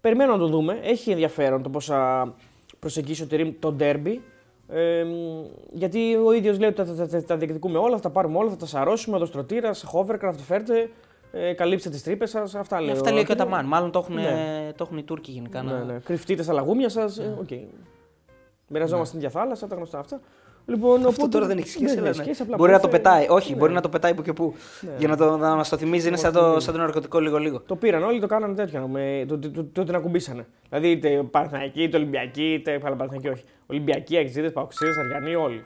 περιμένω να το δούμε. Έχει ενδιαφέρον το πώ θα προσεγγίσει ο Τερίμ το ντέρμπι. Ε, γιατί ο ίδιος λέει ότι θα, θα, τα διεκδικούμε όλα, θα τα πάρουμε όλα, θα τα σαρώσουμε, οδοστρωτήρα, hovercraft, φέρτε, ε, καλύψτε τις τρύπες σας. Αυτά λέει. Αυτά λέει και ο Ταμάν. Ταμάν. Μάλλον το έχουν, Ναι. το έχουν οι Τούρκοι γενικά. Ναι, να- ναι. Κρυφτείτε στα λαγούμια σας. Ε, οκ. Μοιραζόμαστε την ίδια θάλασσα, τα γνωστά αυτά. Λοιπόν, Αυτό οπότε- τώρα δεν έχει σχέση. Ναι, αλλά έχει ναι. σχέση, απλά Μπορεί να το πέφτει- πετάει. Όχι, Ναι. μπορεί να το πετάει που και που. Ναι. Για να, το, να μας το θυμίζει. Είναι σαν το, σαν το ναρκωτικό λίγο-λίγο. Το πήραν όλοι, το κάνανε τέτοιο. Με, το, το, το, το, την ακουμπήσανε. Δηλαδή είτε Παναθηναϊκοί, είτε Ολυμπιακοί, είτε Παναθηναϊκοί όχι. Ολυμπιακοί, Αξίδε, Παοξίδες, Αργανοί, όλοι.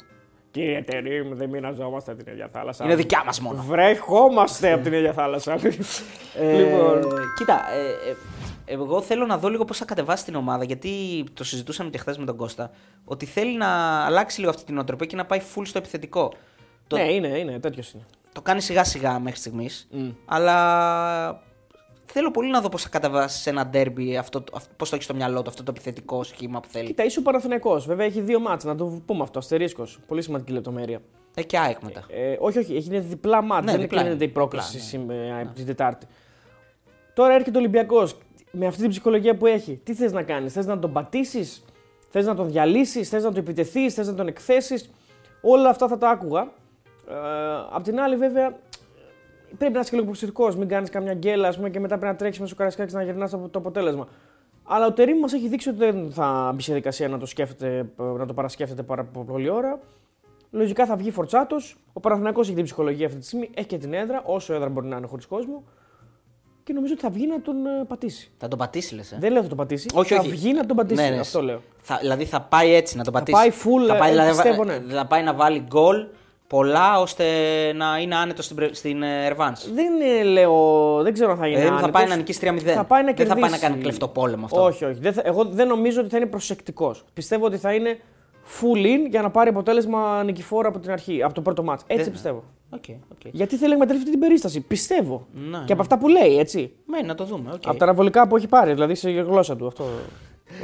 Κύριε Τερήμ, δεν μοιραζόμαστε την ίδια θάλασσα. Είναι δικιά μας μόνο. Βρέχόμαστε από την ίδια θάλασσα. Ε, λοιπόν. Κοίτα, ε, ε, εγώ θέλω να δω λίγο πώς θα κατεβάσει την ομάδα γιατί το συζητούσαμε και χθες με τον Κώστα. Ότι θέλει να αλλάξει λίγο αυτή την οτροπία και να πάει full στο επιθετικό. Το, Ναι, είναι, είναι, τέτοιος είναι. το κάνει σιγά σιγά μέχρι στιγμής. Μμ. Αλλά θέλω πολύ να δω πώς θα κατεβάσει σε ένα ντέρμπι αυτό, πώς το έχεις στο μυαλό του αυτό το επιθετικό σχήμα που θέλει. Κοίτα, είσαι ο Παναθηναϊκός. Βέβαια έχει δύο μάτς, να το πούμε αυτό. Αστερίσκος. Πολύ σημαντική λεπτομέρεια. Ε, και ΑΕΚ μετά. Ε, όχι, όχι, έχει διπλά μάτς. Ναι, δεν διπλά κλείνεται η είναι. πρόκληση Διπλά, σήμερα από την Τετάρτη. Τώρα έρχεται ο Ολυμπιακός με αυτή την ψυχολογία που έχει. Τι θες να κάνεις, θες να τον πατήσεις, θες να τον διαλύσεις, θες να τον επιτεθείς, θες να τον εκθέσεις. Όλα αυτά θα τα άκουγα. Ε, απ' την άλλη, βέβαια, πρέπει να είσαι και λίγο προσεκτικό. Μην κάνεις καμιά γκέλα ας πούμε, και μετά πρέπει να τρέξεις μέσα στο καρασκάκι να γυρνάς το, το αποτέλεσμα. Αλλά ο Τερήμ μας έχει δείξει ότι δεν θα μπει σε διαδικασία να το, σκέφτεται, να το παρασκέφτεται πάρα πολύ ώρα. Λογικά θα βγει φορτσάτος. Ο Παναθηναϊκός έχει την ψυχολογία αυτή τη στιγμή, έχει και την έδρα, όσο έδρα μπορεί να είναι χωρίς κόσμο. Και νομίζω ότι θα βγει να τον ε, πατήσει. Θα τον πατήσει, λες. Ε; Δεν λέω θα τον πατήσει. Όχι, θα όχι. βγει να τον πατήσει. Ναι, ναι. Αυτό λέω. Θα, δηλαδή θα πάει έτσι να τον πατήσει. πάει full, θα πάει, ε, δηλαδή, πιστεύω, ναι. θα πάει να βάλει γκολ πολλά ώστε να είναι άνετος στην, πρε- στην ε, Ρεβάνς. Δεν ε, λέω, δεν ξέρω αν θα γίνει. Δηλαδή θα άνετος. πάει να νικήσει 3-0. Θα πάει να δεν θα πάει να κερδίσει. κάνει κλεφτό πόλεμο αυτό. Όχι, όχι. Δεν θα- εγώ δεν νομίζω ότι θα είναι προσεκτικός. Πιστεύω ότι θα είναι full in για να πάρει αποτέλεσμα νικηφόρο από την αρχή, από το πρώτο μάτς. Έτσι Δεν- πιστεύω. Ok, ok. Γιατί θέλει να εκμεταλλευτεί την περίσταση. Πιστεύω. Ναι, και από αυτά που λέει, έτσι. Ναι, να το δούμε. οκ. Από τα αναβολικά που έχει πάρει, δηλαδή σε γλώσσα του. Αυτό.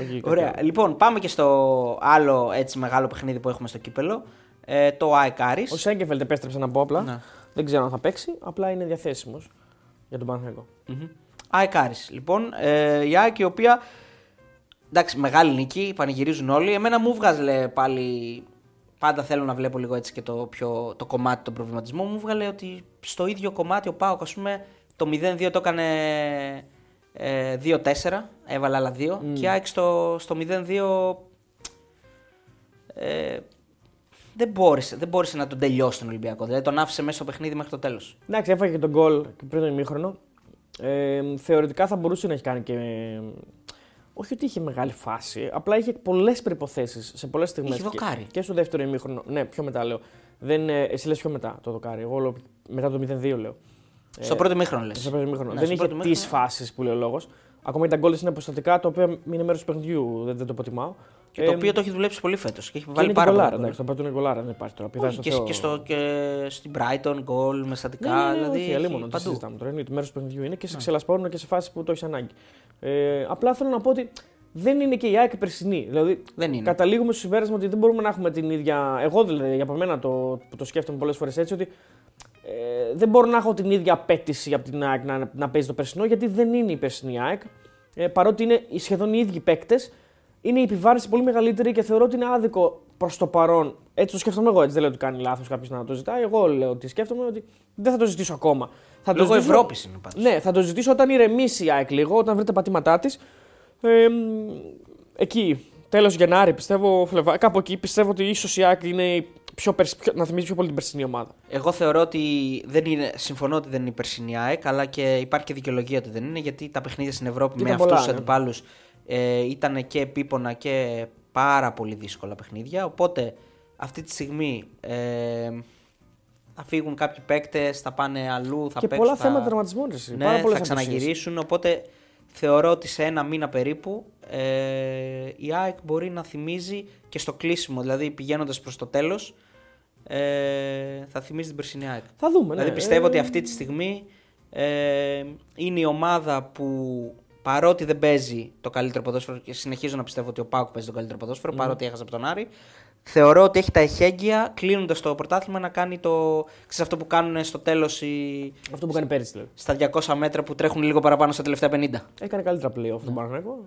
όχι κάτι Ωραία. άλλο. Λοιπόν, πάμε και στο άλλο έτσι μεγάλο παιχνίδι που έχουμε στο κύπελο. Ε, το ΑΕΚ Άρης. Ο Σέγκεφελτ επέστρεψε να πω απλά. Ναι. Δεν ξέρω αν θα παίξει. Απλά είναι διαθέσιμος για τον Παναθηναϊκό. Μμμ. ΑΕΚ Άρης. Λοιπόν, ε, η ΑΕΚ η οποία. Εντάξει, μεγάλη νίκη, πανηγυρίζουν όλοι. Εμένα μου βγάζε πάλι. Πάντα θέλω να βλέπω λίγο έτσι και το, πιο, το κομμάτι των προβληματισμών. Μου βγάλε ότι στο ίδιο κομμάτι ο ΠΑΟΚ, ας πούμε, το 0-2 το έκανε ε, 2-4. Έβαλε άλλα 2. Και η ΑΕΚ στο, στο 0-2 ε, δεν, μπόρεσε, δεν μπόρεσε να τον τελειώσει τον Ολυμπιακό. Δηλαδή τον άφησε μέσα στο παιχνίδι μέχρι το τέλος. Εντάξει, έφαγε και τον γκολ και πριν τον ημίχρονο. Ε, θεωρητικά θα μπορούσε να έχει κάνει και. Όχι ότι είχε μεγάλη φάση, απλά είχε πολλές προποθέσει σε πολλές στιγμές. Είχε δοκάρι. Και στο δεύτερο ημίχρονο. Ναι, πιο μετά λέω. Δεν, ε, εσύ λες πιο μετά το δοκάρι. Εγώ λέω μετά το 0-2 λέω. Στο πρώτο μήχρονο λες. Στο πρώτο ημίχρονο. Ναι, δεν στο είχε πρώτο τις μήχρονο. φάσεις που λέει ο λόγος. Ακόμα και τα γκολ είναι αποστατικά, τα οποία είναι μέρος του παιχνιδιού. Δεν, δεν το αποτιμάω. Και το Ε, οποίο το έχει δουλέψει πολύ φέτος. Και έχει και βάλει είναι πάρα και πολλά. γκολάρα. γκολ. Εντάξει, το πρώτο είναι γκολάρα, δεν υπάρχει τώρα. Πηδάει Όχι, στο και, Θεό. και, στο, και στην Brighton γκολ με στατικά. Ναι, ναι, ναι, δηλαδή όχι, έχει αλίμονο, δεν παντού. συζητάμε τώρα. Είναι μέρος του παιχνιδιού είναι και σε ξελασπώνουν και σε φάσεις που το έχεις ανάγκη. Ε, απλά θέλω να πω ότι δεν είναι και η ΑΕΚ περσινή. Δηλαδή, Δεν είναι. καταλήγουμε στο συμπέρασμα ότι δεν μπορούμε να έχουμε την ίδια. Εγώ δηλαδή, για μένα το, που το σκέφτομαι πολλές φορές έτσι, ότι ε, δεν μπορώ να έχω την ίδια απέτηση από την ΑΕΚ να, να παίζει το περσινό, γιατί δεν είναι η περσινή ΑΕΚ. Ε, παρότι είναι σχεδόν οι ίδιοι παίκτες, είναι η επιβάρυνση πολύ μεγαλύτερη και θεωρώ ότι είναι άδικο προς το παρόν. Έτσι το σκέφτομαι εγώ, έτσι δεν λέω ότι κάνει λάθος κάποιος να το ζητάει. Εγώ λέω ότι σκέφτομαι ότι δεν θα το ζητήσω ακόμα. Θα το Λόγω ζητήσω- Ευρώπης είναι πάντως. ναι, θα το ζητήσω όταν ηρεμήσει η ΑΕΚ λίγο, όταν βρει τα πατήματά της. Ε, μ, εκεί, τέλος Γενάρη, πιστεύω, Φλεβά, κάπου εκεί πιστεύω ότι ίσως η ΑΕΚ είναι η πιο, περσ- πιο- να θυμίζει πιο πολύ την περσινή ομάδα. Εγώ θεωρώ ότι δεν είναι, συμφωνώ ότι δεν είναι η περσινή ΑΕΚ, αλλά και υπάρχει και δικαιολογία ότι δεν είναι, γιατί τα παιχνίδια στην Ευρώπη με Ήταν αυτούς πολλά, τους ναι. αντιπάλους ε, ήταν και επίπονα και πάρα πολύ δύσκολα παιχνίδια. Οπότε αυτή τη στιγμή ε, θα φύγουν κάποιοι παίκτες, θα πάνε αλλού, θα και παίξουν. πολλά θα... θέματα τραυματισμών. ρε, εσύ. Ναι, Πάρα πολλές θα απουσίες. ξαναγυρίσουν. Οπότε θεωρώ ότι σε ένα μήνα περίπου ε, η ΑΕΚ μπορεί να θυμίζει και στο κλείσιμο, δηλαδή πηγαίνοντας προς το τέλος, ε, θα θυμίζει την περσινή ΑΕΚ. Θα δούμε. Ναι. Δηλαδή πιστεύω Ε, ότι αυτή τη στιγμή ε, είναι η ομάδα που παρότι δεν παίζει το καλύτερο ποδόσφαιρο και συνεχίζω να πιστεύω ότι ο Πάουκ παίζει το καλύτερο ποδόσφαιρο παρότι έχασε από τον Άρη. Θεωρώ ότι έχει τα εχέγγυα κλείνοντας το πρωτάθλημα να κάνει το. Ξέρεις, αυτό που κάνουν στο τέλος οι... Αυτό που κάνει πέρυσι δηλαδή. στα 200 μέτρα που τρέχουν λίγο παραπάνω στα τελευταία 50. Έκανε καλύτερα playoff Ναι. τον Παναγενικό.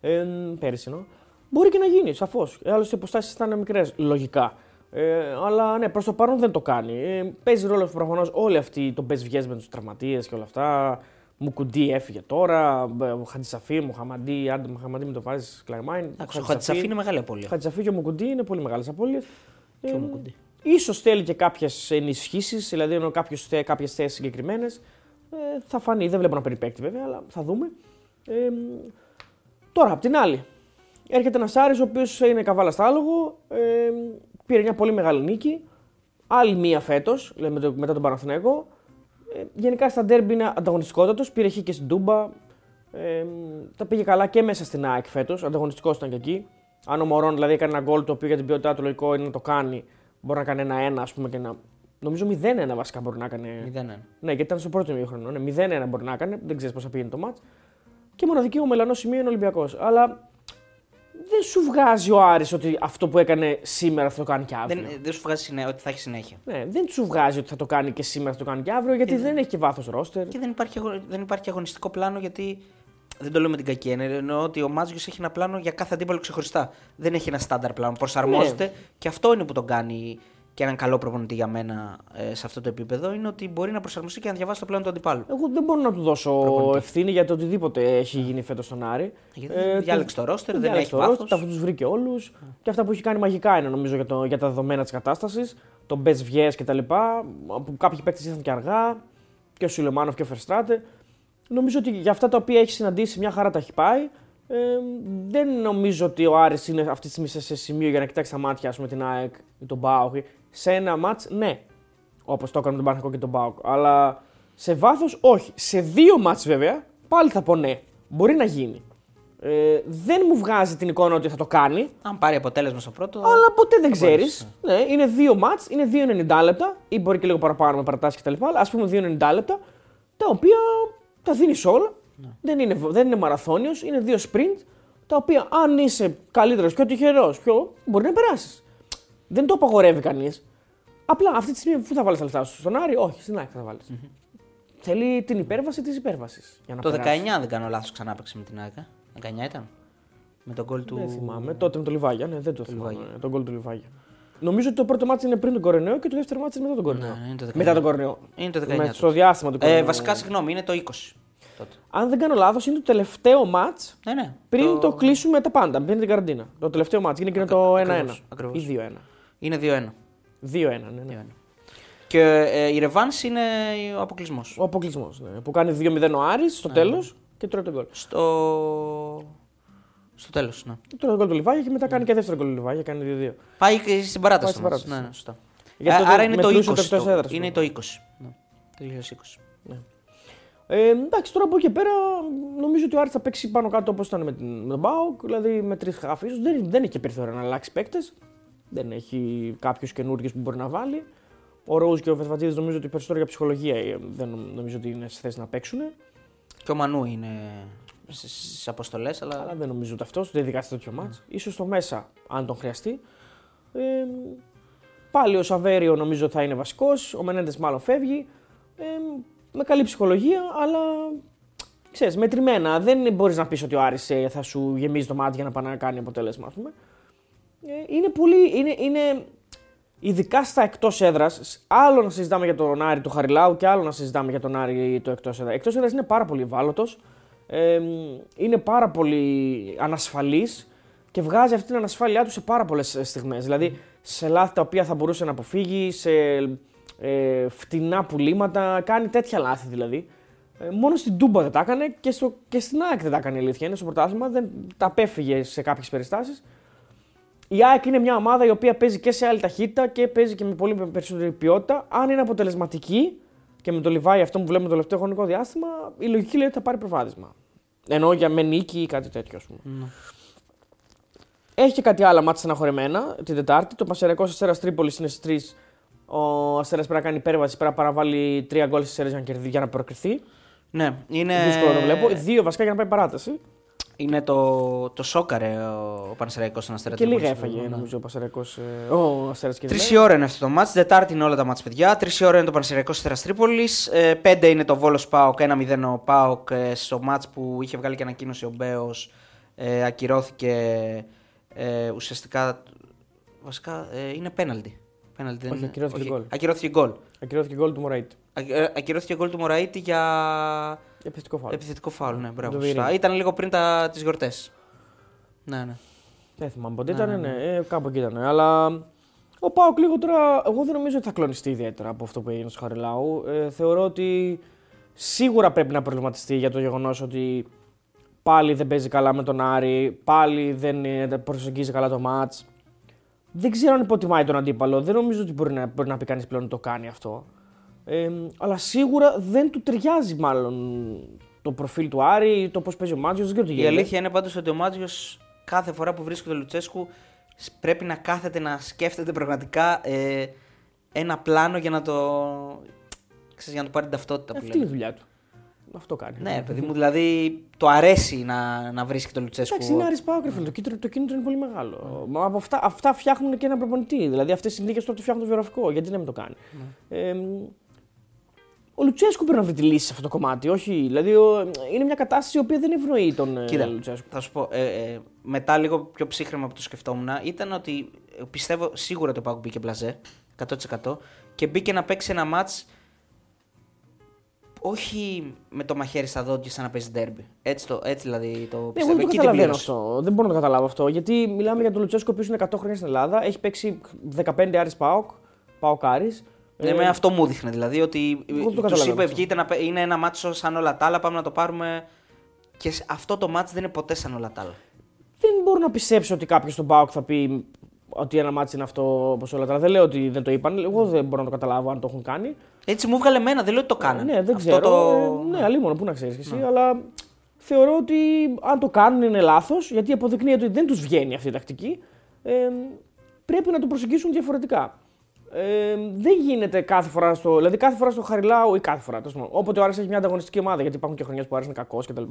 Ε, πέρυσι εννοώ. Μπορεί και να γίνει, σαφώς. Άλλωστε οι υποστάσεις ήταν μικρές, λογικά. Ε, αλλά ναι, προς το παρόν δεν το κάνει. Ε, παίζει ρόλο προφανώς όλοι αυτοί το πες βγες με τους τραυματίες και όλα αυτά. Μουκουντή έφυγε τώρα. Ο Χατζησαφή, Μοχαμαντή, άντε Μοχαμαντή με το βάζεις Κλαϊμάιν. Ο Χατζησαφή είναι μεγάλη απώλεια. Χατζησαφή και ο Μουκουντή είναι πολύ μεγάλες απώλειες. Και ο Μουκουντή. Ίσως θέλει και κάποιες ενισχύσεις, δηλαδή ενώ κάποιες θέσεις συγκεκριμένες. Ε, θα φανεί, δεν βλέπω να περιπέκτη βέβαια, αλλά θα δούμε. Ε, τώρα, απ' την άλλη, έρχεται ένας Άρης ο οποίος είναι καβάλας στα άλογο, ε, πήρε μια πολύ μεγάλη νίκη. Άλλη μία φέτος, μετά τον Παναθηναϊκό. Ε, γενικά στα ντέρμπι είναι ανταγωνιστικότατος. Πήρε χ και στην Τούμπα. Ε, τα πήγε καλά και μέσα στην ΑΕΚ φέτος. Ανταγωνιστικός ήταν και εκεί. Αν ο Μωρόν δηλαδή έκανε ένα γκολ το οποίο για την ποιότητά του λογικό είναι να το κάνει, μπορεί να κάνει ένα-ένα, ας πούμε και να. Νομίζω 0-1 βασικά μπορεί να κάνει. 0-1. Ναι, γιατί ήταν στο πρώτο μήχρονο. Ναι, 0-1 μπορεί να κάνει, δεν ξέρεις πώς θα πήγαινε το μάτς. Και μοναδική ο μελανό σημείο είναι Ολυμπιακός. Αλλά δεν σου βγάζει ο Άρης ότι αυτό που έκανε σήμερα θα το κάνει και αύριο. Δεν, δεν σου βγάζει ότι θα έχει συνέχεια. Ναι, δεν σου βγάζει ότι θα το κάνει και σήμερα θα το κάνει και αύριο γιατί δεν έχει και βάθος ρόστερ. Και δεν υπάρχει, δεν υπάρχει αγωνιστικό πλάνο γιατί. Δεν το λέω με την κακή έννοια. Εννοώ ότι ο Μάτζιο έχει ένα πλάνο για κάθε αντίπαλο ξεχωριστά. Δεν έχει ένα στάνταρ πλάνο. Προσαρμόζεται ναι. και αυτό είναι που τον κάνει και έναν καλό προπονητή για μένα ε, σε αυτό το επίπεδο είναι ότι μπορεί να προσαρμοστεί και να διαβάσει το πλάνο του αντιπάλου. Εγώ δεν μπορώ να του δώσω προπονητή. ευθύνη για το οτιδήποτε έχει γίνει φέτος στον Άρη. Ε, διάλεξε το ρόστερ, δεν έχει βάθο. Τα τους βρήκε όλους. Και αυτά που έχει κάνει μαγικά είναι νομίζω για, το, για τα δεδομένα της κατάστασης. Το Μπες Βιές κτλ. Που κάποιοι παίκτες ήρθαν και αργά. Και ο Σιλεμάνοφ και ο Φερστράτε. Νομίζω ότι για αυτά τα οποία έχει συναντήσει μια χαρά τα έχει πάει. Ε, δεν νομίζω ότι ο Άρης είναι αυτή τη στιγμή σε σημείο για να κοιτάξει τα μάτια πούμε, την ΑΕΚ ή τον Μπάουκ σε ένα μάτς, ναι. Όπως το έκανε με τον Παναγικό και τον Μπάουκ. Αλλά σε βάθος, όχι. Σε δύο μάτς, βέβαια, πάλι θα πω ναι. Μπορεί να γίνει. Ε, δεν μου βγάζει την εικόνα ότι θα το κάνει. Αν πάρει αποτέλεσμα στο πρώτο. Αλλά ποτέ δεν ξέρεις. Ναι. ναι, είναι δύο μάτς, είναι 2,90 λεπτά ή μπορεί και λίγο παραπάνω με παρατάσεις κτλ. Α πούμε 2,90 λεπτά, τα οποία τα δίνεις όλα. Ναι. Δεν, είναι, δεν είναι μαραθώνιος, είναι δύο sprint, τα οποία αν είσαι καλύτερος, πιο τυχερό, πιο μπορεί να περάσεις. Δεν το απαγορεύει κανείς. Απλά αυτή τη στιγμή πού θα βάλεις τα λεφτά σου, στον Άρη, όχι, στην ΑΕΚ θα βάλεις. Mm-hmm. Θέλει την υπέρβαση της υπέρβασης. Το 19, δεν κάνω λάθος, ξανά έπαιξε με την ΑΕΚ. 19 ήταν. Με τον γκολ του. Δεν θυμάμαι. Τότε με το Λιβάγια, ναι, δεν το, το θυμάμαι. Τον γκολ του Λιβάγια. Νομίζω ότι το πρώτο μάτι είναι πριν τον Κορενέο και το δεύτερο μάτι είναι μετά τον Κορενέο. Ναι, το μετά τον Κορενέο. Είναι το 19. Με, στο διάστημα του ε, Κορενέο. Ε, βασικά, συγγνώμη, είναι το 20. Τότε. Αν δεν κάνω λάθος, είναι το τελευταίο μάτς ναι, ναι. πριν το... το κλείσουμε τα πάντα. Πριν την καραντίνα. Το τελευταίο μάτς. Είναι και είναι το 1-1. Ή 2-1. Είναι 2-1. 2-1, ναι. ναι. Και ε, η Ρεβάνς είναι ο αποκλεισμός. Ο αποκλεισμός. Ναι. Που κάνει 2-0 ο Άρης στο ναι. τέλος και τρώει τον γκολ. Στο. Στο τέλος, ναι. Τρώει τον γκολ του Λιβάγια και μετά κάνει και δεύτερο γκολ του Λιβάγια, κάνει 2-2. Πάει και στην παράταση. Πάει στην παράταση. Ναι, ναι, σωστά. Άρα είναι το 20. Το, είναι το 20. Ναι. Το 2020. Ναι. Ε, εντάξει, τώρα από εκεί και πέρα νομίζω ότι ο Άρης θα παίξει πάνω κάτω όπως ήταν με, με τον Μπάουκ, δηλαδή με τρεις χάφη. Δεν, δεν έχει και περιθώριο να αλλάξει παίκτες. Δεν έχει κάποιου καινούργιου που μπορεί να βάλει. Ο Ρόουζ και ο Φετφατζίδη νομίζω ότι περισσότερο για ψυχολογία ε, δεν νομίζω ότι είναι σε θέση να παίξουν. Και ο Μανού είναι στις αποστολές, αλλά... αλλά. δεν νομίζω ότι αυτός, δεν ειδικά σε τέτοιο μάτς. Mm. σω το μέσα, αν τον χρειαστεί. Ε, πάλι ο Σαβέριο νομίζω θα είναι βασικός. Ο Μενέντες μάλλον φεύγει. Ε, με καλή ψυχολογία, αλλά ξέρεις, μετρημένα. Δεν μπορείς να πεις ότι ο Άρης ε, θα σου γεμίζει το μάτι για να πάει να κάνει αποτέλεσμα, ας πούμε. Ε, είναι πολύ. Είναι, είναι, ειδικά στα εκτός έδρας, άλλο να συζητάμε για τον Άρη του Χαριλάου και άλλο να συζητάμε για τον Άρη το εκτός έδρα. Εκτός έδρας είναι πάρα πολύ ευάλωτος. Ε, είναι πάρα πολύ ανασφαλής και βγάζει αυτή την ανασφάλειά του σε πάρα πολλές στιγμές. Δηλαδή σε λάθη τα οποία θα μπορούσε να αποφύγει, σε ε, φτηνά πουλήματα, κάνει τέτοια λάθη δηλαδή. Ε, μόνο στην Τούμπα δεν τα έκανε και, στο, και στην ΑΕΚ δεν τα έκανε η αλήθεια. Είναι στο πρωτάθλημα, δεν τα απέφυγε σε κάποιες περιστάσεις. Η ΑΕΚ είναι μια ομάδα η οποία παίζει και σε άλλη ταχύτητα και παίζει και με πολύ περισσότερη ποιότητα. Αν είναι αποτελεσματική και με το Λιβάη αυτό που βλέπουμε το τελευταίο χρονικό διάστημα, η λογική λέει ότι θα πάρει προβάδισμα. Ενώ για με νίκη ή κάτι τέτοιο, ας πούμε. Mm. Έχει και κάτι άλλο μάτια στεναχωρημένα την Τετάρτη. Το Πασερικό Αστέρας Τρίπολης είναι στις 3. Ο Αστέρας πρέπει να κάνει υπέρβαση, πρέπει να παραβάλει 3 γκολ στις για, για να προκριθεί. Ναι, είναι. Δύσκολο το βλέπω. Δύο βασικά για να πάει παράταση. Είναι το, το σόκαρε ο Πανεσαιραϊκό στον Αστέρα Και λίγα έφαγε, ναι. νομίζω, ο Πανεσαιραϊκό. Ε, ο Αστέρας και Τρεις ώρα είναι αυτό το μάτς. Δετάρτη είναι όλα τα μάτς, παιδιά. Τρεις ώρα είναι το Πανεσαιραϊκό Αστέρας Τρίπολης. Ε, πέντε είναι το Βόλος Πάοκ. 1-0 ο Πάοκ ε, στο μάτς που είχε βγάλει και ανακοίνωση ο Μπέος. Ε, ακυρώθηκε Ε, ουσιαστικά. Βασικά ε, είναι πέναλτι. Πέναλτι δεν Όχι, είναι. ακυρώθηκε γκολ. Ακυρώθηκε γκολ. Ακυρώθηκε γκολ του Μωραήτη. Ακυ- ε, Ακυρώθηκε γκολ του Μωραήτη για Επιθετικό φάουλ. επιθετικό φάουλ. Ναι, μπράβο. Το σωστά. Βιερίνη. Ήταν λίγο πριν τα... τις γιορτές. Ναι, ναι. Δεν θυμάμαι πότε Ναι, ήταν, ναι, ναι, ε, κάπου εκεί ήταν. Αλλά ο Πάοκ λίγο τώρα, εγώ δεν νομίζω ότι θα κλονιστεί ιδιαίτερα από αυτό που έγινε στο Χαριλάου. Ε, θεωρώ ότι σίγουρα πρέπει να προβληματιστεί για το γεγονός ότι πάλι δεν παίζει καλά με τον Άρη, πάλι δεν ε, προσεγγίζει καλά το μάτς. Δεν ξέρω αν υποτιμάει τον αντίπαλο. Δεν νομίζω ότι μπορεί να, μπορεί να πει κανείς πλέον ότι το κάνει αυτό. Ε, αλλά σίγουρα δεν του ταιριάζει μάλλον το προφίλ του Άρη, το πώς παίζει ο Μάτζιος. Δεν ξέρω τι Η γίνεται. αλήθεια είναι πάντως ότι ο Μάτζιος κάθε φορά που βρίσκεται ο Λουτσέσκου σ- πρέπει να κάθεται να σκέφτεται πραγματικά ε, ένα πλάνο για να το. Ξέρεις, για να του πάρει την ταυτότητα που Αυτή είναι η λέμε. δουλειά του. Αυτό κάνει. Ναι, παιδί μου, δηλαδή το αρέσει να, να βρίσκει τον Λουτσέσκου. Εντάξει, είναι Άρης Πάοκ, ρε φίλε. Το κίνητρο, το κίνητρο είναι πολύ μεγάλο. Μα από αυτά, αυτά φτιάχνουν και ένα προπονητή. Δηλαδή αυτές οι συνθήκες τότε φτιάχνουν το βιογραφικό. Γιατί να μην το κάνει. Ε, ο Λουτσέσκου πρέπει να βρει τη λύση σε αυτό το κομμάτι. Όχι, δηλαδή ο- είναι μια κατάσταση η οποία δεν ευνοεί τον ε, Κοίτα, Λουτσέσκου. θα σου πω, ε, ε, μετά λίγο πιο ψύχρεμα που το σκεφτόμουν, ήταν ότι ε, πιστεύω σίγουρα το Πάουκ μπήκε μπλαζέ, 100% και μπήκε να παίξει ένα μάτς όχι με το μαχαίρι στα δόντια σαν να παίζει ντέρμπι. Έτσι, το, έτσι δηλαδή το Ναι, εγώ πιστεύω. δεν το Εκεί την καταλαβαίνω πλήρωσε. αυτό. Δεν μπορώ να το καταλάβω αυτό. Γιατί μιλάμε για τον Λουτσέσκο που είναι 100 χρόνια στην Ελλάδα. Έχει παίξει 15 Άρης ΠΑΟΚ. ΠΑΟΚ Άρης. Ναι, Ε, με αυτό μου δείχνε δηλαδή ότι Εγώ δεν το τους καταλαβαίνω είπε αυτό. βγείτε να, παί- είναι ένα ματς σαν όλα τα άλλα, πάμε να το πάρουμε. Και σ- αυτό το μάτς δεν είναι ποτέ σαν όλα τα άλλα. δεν μπορώ να πιστέψω ότι κάποιος στον ΠΑΟΚ θα πει ότι ένα ματς είναι αυτό όπως όλα τα άλλα. Δεν λέω ότι δεν το είπαν. Εγώ δεν μπορώ να το καταλάβω αν το έχουν κάνει. Έτσι μου βγάλε εμένα, δεν λέω ότι το κάνανε. Ναι, δεν Αυτό ξέρω. Το... Ε, ναι, αλίμονο, πού να ξέρεις εσύ. Αλλά θεωρώ ότι αν το κάνουν είναι λάθος, γιατί αποδεικνύεται ότι δεν τους βγαίνει αυτή η τακτική. Ε, πρέπει να το προσεγγίσουν διαφορετικά. Ε, δεν γίνεται κάθε φορά στο. Δηλαδή, κάθε φορά στο Χαριλάου ή κάθε φορά. τέλος πάντων, Όποτε ο Άρης έχει μια ανταγωνιστική ομάδα, γιατί υπάρχουν και χρονιές που ο Άρης είναι κακός κτλ.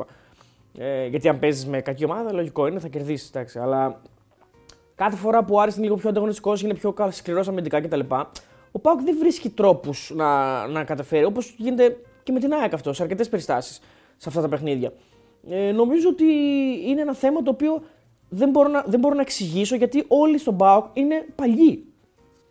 Ε, γιατί αν παίζεις με κακή ομάδα, λογικό είναι, θα κερδίσεις. Εντάξει, αλλά κάθε φορά που ο Άρης είναι λίγο πιο ανταγωνιστικός, είναι πιο σκληρός αμυντικά κτλ. Ο Πάουκ δεν βρίσκει τρόπους να, να καταφέρει, όπως γίνεται και με την ΑΕΚ αυτό, σε αρκετές περιστάσεις σε αυτά τα παιχνίδια. Ε, νομίζω ότι είναι ένα θέμα το οποίο δεν μπορώ να, δεν μπορώ να εξηγήσω γιατί όλοι στον ΠΑΟΚ είναι παλιοί.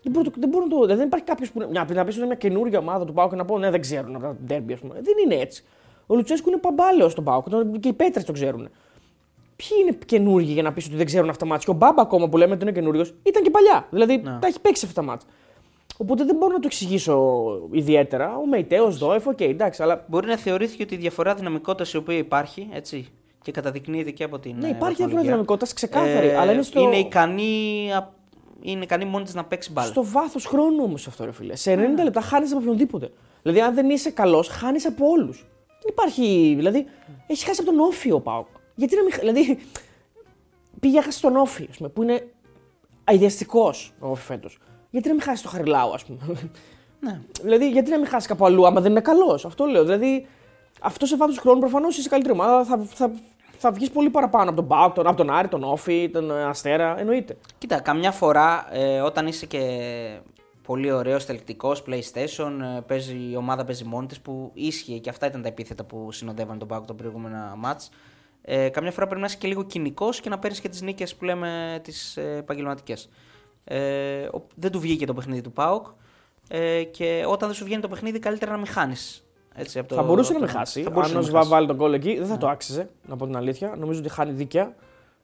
Δεν μπορώ, δεν μπορώ να το. Δηλαδή δεν υπάρχει κάποιος που να, να πεις ότι είναι μια καινούργια ομάδα του ΠΑΟΚ και να πω ναι, δεν ξέρουν από τα ντέρμπι, ας πούμε. Δεν είναι έτσι. Ο Λουτσέσκου είναι παμπάλαιος στον ΠΑΟΚ τον- και οι πέτρες το ξέρουν. Ποιοι είναι καινούργοι για να πεις ότι δεν ξέρουν αυτά τα ματς. Και ο Μπάμπα ακόμα που λέμε ότι είναι καινούριος ήταν και παλιά. Δηλαδή Ναι. τα έχει παίξει αυτά τα ματς. Οπότε δεν μπορώ να το εξηγήσω ιδιαίτερα. Ο Μεϊτέος, Δόεφ, οκ, εντάξει, αλλά Μπορεί να θεωρήθηκε ότι η διαφορά δυναμικότητας η οποία υπάρχει έτσι, και καταδεικνύεται και από την. ναι, ε, υπάρχει διαφορά βαθμολογία, δυναμικότητας ξεκάθαρη. ε, αλλά είναι στο, είναι ικανή, α- είναι ικανή μόνη της να παίξει μπάλα. στο βάθος χρόνου όμως αυτό, ρε φίλε. Σε 90 λεπτά χάνεις από οποιονδήποτε. Δηλαδή, αν δεν είσαι καλός, χάνεις από όλους. Δεν υπάρχει. Δηλαδή, έχει χάσει από τον Όφη ο Πάοκ. Γιατί να μην. χα- Δηλαδή, πήγε χάσει τον Όφη, ας πούμε, που είναι αειδιαστικός ο Όφη φέτος. Γιατί να μην χάσει το Χαριλάου, ας πούμε. Ναι. δηλαδή, γιατί να μην χάσει κάπου αλλού, άμα δεν είναι καλός. Αυτό λέω. Δηλαδή, αυτό σε βάθος χρόνου προφανώς είσαι καλύτερη ομάδα. Θα, θα, θα βγεις πολύ παραπάνω από τον Πάοκ, τον, από τον Άρη, τον Όφη, τον ε, Αστέρα. Εννοείται. Κοίτα, καμιά φορά ε, όταν είσαι και πολύ ωραίος τελεκτικό PlayStation, ε, παίζει, η ομάδα παίζει μόνη της που ίσχυε και αυτά ήταν τα επίθετα που συνοδεύαν τον Πάουκ τα προηγούμενα μάτς. Ε, καμιά φορά πρέπει να είσαι και λίγο κοινικός και να παίρνεις και τις νίκες που λέμε τις ε, επαγγελματικές. Ε, ο- δεν του βγήκε το παιχνίδι του Πάουκ ε, και όταν δεν σου βγαίνει το παιχνίδι, καλύτερα να μην χάνεις. Έτσι, από το, θα μπορούσε να από με το- χάσει. θα μπορούσε Αν να ο με Σβά χάσει. Ναι. βάλει τον κόλλο εκεί, δεν θα το άξιζε, να πω την αλήθεια. Νομίζω ότι χάνει δίκαια.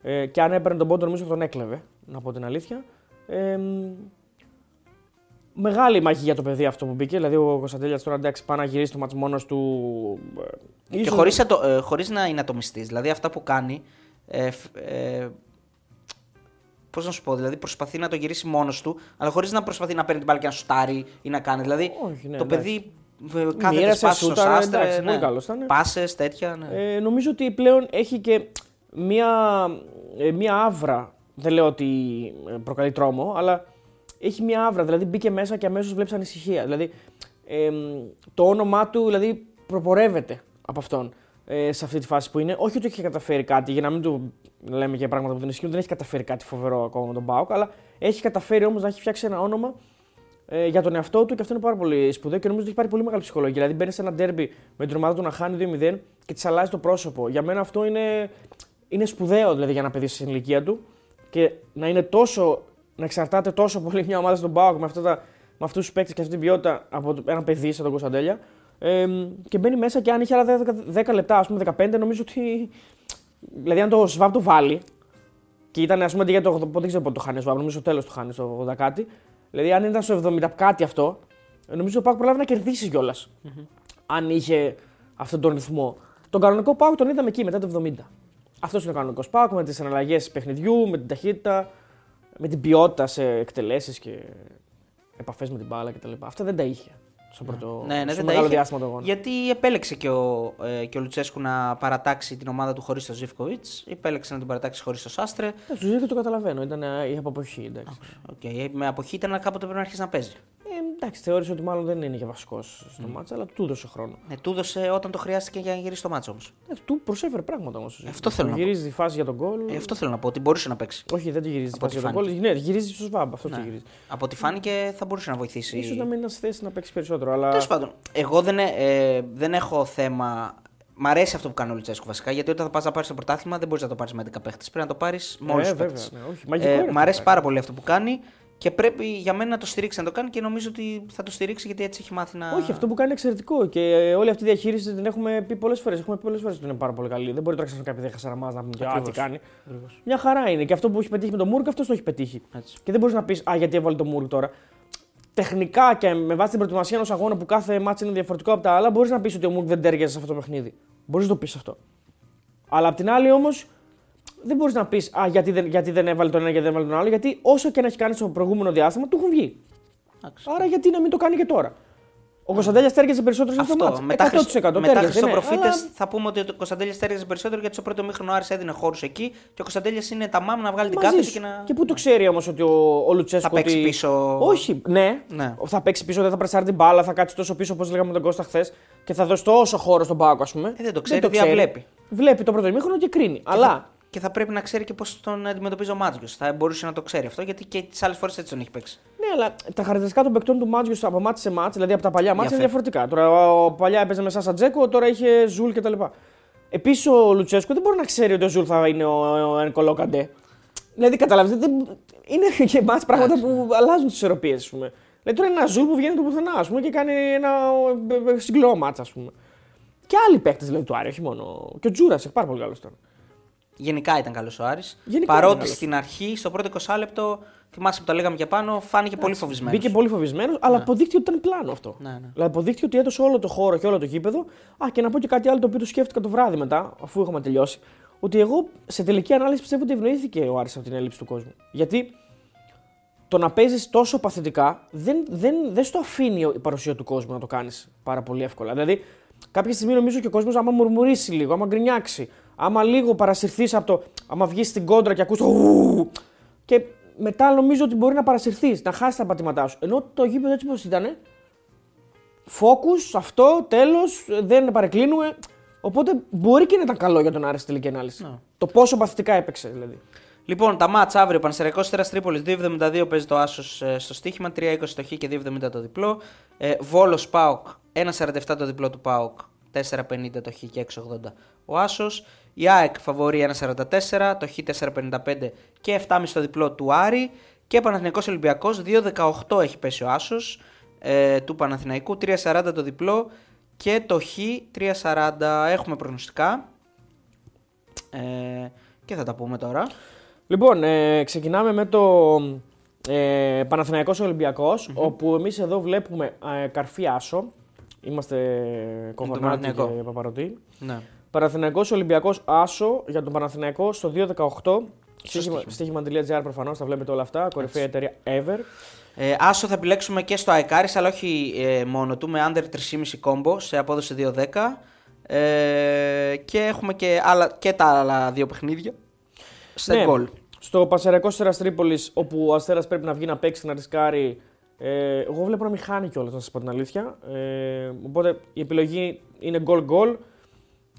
Ε, και αν έπαιρνε τον πόντο, νομίζω ότι τον έκλεβε, να πω την αλήθεια. Ε, μ, μεγάλη μάχη για το παιδί αυτό που μπήκε. Δηλαδή, ο Κωνσταντέλιας τώρα εντάξει, πάει να γυρίσει το μάτς μόνος του. ε, Και ίσως- χωρίς, ατο, ε, χωρίς να είναι ατομιστής. Δηλαδή αυτά που κάνει. Ε, φ- ε, Πώς να σου πω, δηλαδή προσπαθεί να το γυρίσει μόνος του, αλλά χωρίς να προσπαθεί να παίρνει την μπάλα και να σουτάρει ή να κάνει. Δηλαδή Όχι, ναι, το εντάξει. παιδί ε, κάθεται Μοίρασες, πάσει στο σούταρες, σάστρε. εντάξει, πολύ καλός ήταν. Πάσες, τέτοια. Ναι. Ε, νομίζω ότι πλέον έχει και μία, ε, μία άβρα. Δεν λέω ότι ε, προκαλεί τρόμο, αλλά έχει μία άβρα. Δηλαδή μπήκε μέσα και αμέσως βλέπεις ανησυχία. Δηλαδή ε, το όνομά του δηλαδή, προπορεύεται από αυτόν ε, σε αυτή τη φάση που είναι. Όχι ότι έχει καταφέρει κάτι, για να μην του λέμε και πράγματα που δεν ισχύουν, δεν έχει καταφέρει κάτι φοβερό ακόμα με τον Μπάουκ, αλλά έχει καταφέρει όμως να έχει φτιάξει ένα όνομα ε, για τον εαυτό του και αυτό είναι πάρα πολύ σπουδαίο και νομίζω ότι έχει πάρει πολύ μεγάλη ψυχολογία. Δηλαδή μπαίνει σε ένα ντέρμπι με την ομάδα του να χάνει 2-0 και της αλλάζει το πρόσωπο. Για μένα αυτό είναι, είναι σπουδαίο δηλαδή, για ένα παιδί στην ηλικία του και να είναι τόσο. να εξαρτάται τόσο πολύ μια ομάδα στον Πάοκ με, αυτά τα, με αυτούς τους παίκτες και αυτή την ποιότητα από ένα παιδί σαν τον Κωνσταντέλια. Ε, και μπαίνει μέσα και αν είχε άλλα 10, 10 λεπτά, ας πούμε 15, νομίζω ότι. Δηλαδή, αν το Σβάμπ το βάλει, και ήταν ας πούμε για το. Δεν ξέρω πότε το χάνει ο Σβάμπ, νομίζω στο τέλος το χάνει στο 10 κάτι. Δηλαδή, αν ήταν στο 70 κάτι αυτό, νομίζω ότι ο Πάοκ προλάβει να κερδίσει κιόλας. Mm-hmm. Αν είχε αυτόν τον ρυθμό. Τον κανονικό Πάοκ τον είδαμε εκεί μετά το 70. Αυτός είναι ο κανονικός Πάοκ με τις αναλλαγέ παιχνιδιού, με την ταχύτητα, με την ποιότητα σε εκτελέσεις και επαφές με την μπάλα κτλ. Αυτά δεν τα είχε στο πρώτο ναι, ναι, στο δεν μεγάλο τα είχε, διάστημα του αγώνα. Γιατί επέλεξε και ο, ε, και ο Λουτσέσκου να παρατάξει την ομάδα του χωρίς τον Ζίβκοβιτς. Επέλεξε να την παρατάξει χωρίς τον Σάστρε. Ναι, του Ζίβκοβιτς το καταλαβαίνω, ήταν ε, είχε από αποχή. Εντάξει. Okay. Με αποχή ήταν κάποτε πρέπει να αρχίσει να παίζει. Ε, εντάξει, θεώρησε ότι μάλλον δεν είναι για βασικός στο μμ. ματς, αλλά του έδωσε χρόνο. Ε, του έδωσε όταν το χρειάστηκε για να γυρίσει το ματς όμως. Ε, του προσέφερε πράγματα όμως. Αυτό θέλω να Γυρίζει πω. τη φάση για το γκολ. Ε, αυτό θέλω να πω, ότι μπορούσε να παίξει. Όχι, δεν τη γυρίζει τη Από φάση ό,τι για το γκολ. Ναι, γυρίζει στον Σβαμπ. Αυτός Ναι. τη γυρίζει. Από ό,τι φάνηκε θα μπορούσε να βοηθήσει. σω να μην είναι στη θέση να παίξει περισσότερο. Αλλά... Τέλος πάντων, εγώ δεν, ε, ε, δεν έχω θέμα. Μ' αρέσει αυτό που κάνει ο Λουτσέσκου βασικά. Γιατί όταν θα πας να πάρεις το πρωτάθλημα δεν μπορείς να το πάρεις με 11 παίχτες. Πρέπει να το πάρεις με όλους ε, τους βέβαια. παίχτες. Ναι, όχι, μαγικό Ε, είναι μ' αυτό αρέσει που πάρα κάνει. πολύ αυτό που κάνει και πρέπει για μένα να το στηρίξει να το κάνει και νομίζω ότι θα το στηρίξει γιατί έτσι έχει μάθει να. Όχι, αυτό που κάνει είναι εξαιρετικό και ε, όλη αυτή η διαχείριση την έχουμε πει πολλές φορές. Έχουμε πει πολλές φορές ότι είναι πάρα πολύ καλή. Δεν μπορεί τώρα ξαφνικά επειδή έχει σαραμά να πούμε και «Α, τι Ακριβώς. κάνει. Ακριβώς. Μια χαρά είναι. Και αυτό που έχει πετύχει με τον Μούρκ, αυτός το έχει πετύχει. Έτσι. Και δεν μπορείς να πεις Α, γιατί έβαλε τον Μούρκ τώρα. Τεχνικά και με βάση την προετοιμασία ενός αγώνα που κάθε μάτσο είναι διαφορετικό από τα άλλα, μπορείς να πεις ότι ο Μούρκ δεν τέριαζε σε αυτό το παιχνίδι. Μπορείς να το πεις αυτό. Αλλά απ' την άλλη όμως, δεν μπορείς να πεις Α, γιατί δεν, γιατί δεν έβαλε τον ένα και δεν έβαλε τον άλλο, γιατί όσο και να έχει κάνει στο προηγούμενο διάστημα, του έχουν βγει. Εντάξει. Άρα γιατί να μην το κάνει και τώρα. Ο Κωνσταντέλιας τέριαζε περισσότερο σε αυτό το Αυτό. μάτς. Μετά, 100% Χριστ... μετά τέριαζε, ναι, Χριστοπροφήτε αλλά- θα πούμε ότι ο Κωνσταντέλιας ταίριαζε περισσότερο γιατί στο πρώτο ημίχρονο ο Άρης έδινε χώρους εκεί και ο Κωνσταντέλιας είναι τα μαμ να βγάλει την Μαζί κάθετη σου. και να. Και πού το ξέρει όμως ότι ο, ο Λουτσέσκο. Θα παίξει ότι... πίσω. Όχι, ναι. Ναι. Θα παίξει πίσω, δεν θα πρεσάρει την μπάλα, θα κάτσει τόσο πίσω όπως λέγαμε με τον Κώστα χθες και θα δώσει τόσο χώρο στον ΠΑΟΚ, ας πούμε. Ε, δεν το ξέρει, διαβλέπει. Βλέπει το πρώτο ημίχρονο και κρίνει. Αλλά Και θα πρέπει να ξέρει και πώς τον αντιμετωπίζει ο Μάντζιος. Θα μπορούσε να το ξέρει αυτό γιατί και τις άλλες φορές έτσι τον έχει παίξει. Ναι, αλλά τα χαρακτηριστικά των παικτών του Μάντζιου από ματς σε ματς, δηλαδή από τα παλιά ματς, είναι Διαφέρει. διαφορετικά. Τώρα ο παλιά έπαιζε με Σάσα Τζέκο, τώρα είχε Ζουλ κτλ. Επίσης ο Λουτσέσκο δεν μπορεί να ξέρει ότι ο Ζουλ θα είναι ο, ο Ενγκολό Καντέ. Δηλαδή καταλαβαίνετε, δεν... είναι [LAUGHS] και μάτς πράγματα που αλλάζουν τις ισορροπίες, ας πούμε. Δηλαδή τώρα είναι ένα Ζουλ που βγαίνει το πουθενά ας πούμε, και κάνει ένα ε, ε, συγκλώ μάτς, ας πούμε. Και άλλοι παίκτες δηλαδή του Άρη, όχι μόνο. Και ο Τζούρας, πάρα πολύ καλό τώρα. Γενικά ήταν καλός ο Άρης. Γενικά Παρότι ήταν καλός. στην αρχή, στο πρώτο 20 λεπτό, θυμάσαι που τα λέγαμε και πάνω, φάνηκε πολύ φοβισμένος. Μπήκε πολύ φοβισμένος, αλλά αποδείχτηκε ότι ήταν πλάνο αυτό. Ναι, ναι. Δηλαδή αποδείχτηκε ότι έδωσε όλο το χώρο και όλο το γήπεδο. Α, και να πω και κάτι άλλο το οποίο το σκέφτηκα το βράδυ μετά, αφού είχαμε τελειώσει. Ότι εγώ σε τελική ανάλυση πιστεύω ότι ευνοήθηκε ο Άρης από την έλλειψη του κόσμου. Γιατί το να παίζεις τόσο παθητικά δεν, δεν, δεν στο αφήνει η παρουσία του κόσμου να το κάνεις πάρα πολύ εύκολα. Δηλαδή, κάποια στιγμή νομίζω και ο κόσμος, άμα μουρμουρίσει λίγο, άμα γκρινιάξει, άμα λίγο παρασυρθείς από το. άμα βγεις στην κόντρα και ακούς το. ου, και μετά νομίζω ότι μπορεί να παρασυρθείς, να χάσεις τα πατήματά σου. Ενώ το γήπεδο έτσι πώς ήταν, focus, αυτό, τέλος, δεν παρεκκλίνουμε. Οπότε μπορεί και να ήταν καλό για τον Άρη στη τελική ανάλυση. Ναι. Το πόσο παθητικά έπαιξε δηλαδή. Λοιπόν, τα μάτσα αύριο. Πανσεραϊκός Τέρας Τρίπολης 2,72 παίζει το Άσος στο στοίχημα, 3,20 το Χ και 2,70 το διπλό. Ε, Βόλο Πάοκ 1,47 το διπλό του Πάοκ, 4,50 το Χ και 6,80 ο Άσος. Η ΑΕΚ φαβορεί 1,44, το Χ 4,55 και 7,5 το διπλό του Άρη. Και Παναθηναϊκός Ολυμπιακός 2,18 έχει πέσει ο Άσος ε, του Παναθηναϊκού, 3,40 το διπλό και το Χ 3,40 έχουμε προγνωστικά. Ε, και θα τα πούμε τώρα. Λοιπόν, ε, ξεκινάμε με το ε, Παναθηναϊκός Ολυμπιακός, όπου εμείς εδώ βλέπουμε ε, καρφί άσο. Είμαστε κομμάτι Παναθηναϊκό. και Παπαρωτή. Ναι. Παναθηναϊκός Ολυμπιακός άσο για τον Παναθηναϊκό στο 2.18. στοίχημα. Στοίχημα.gr προφανώς, τα βλέπετε όλα αυτά. Κορυφαία εταιρεία ever. Ε, άσο θα επιλέξουμε και στο Αεκάρις, αλλά όχι ε, μόνο του, με under 3,5 κόμπο σε απόδοση 2,10. Ε, και έχουμε και, άλλα, και τα άλλα δύο παιχνίδια. Σε Ναι. γκολ. Στο Πασαριακό Αστέρα Τρίπολη, όπου ο Αστέρας πρέπει να βγει να παίξει, να ρισκάρει. Ε, εγώ βλέπω να μην χάνει κιόλας, να σας πω την αλήθεια. Ε, οπότε η επιλογή είναι goal-goal.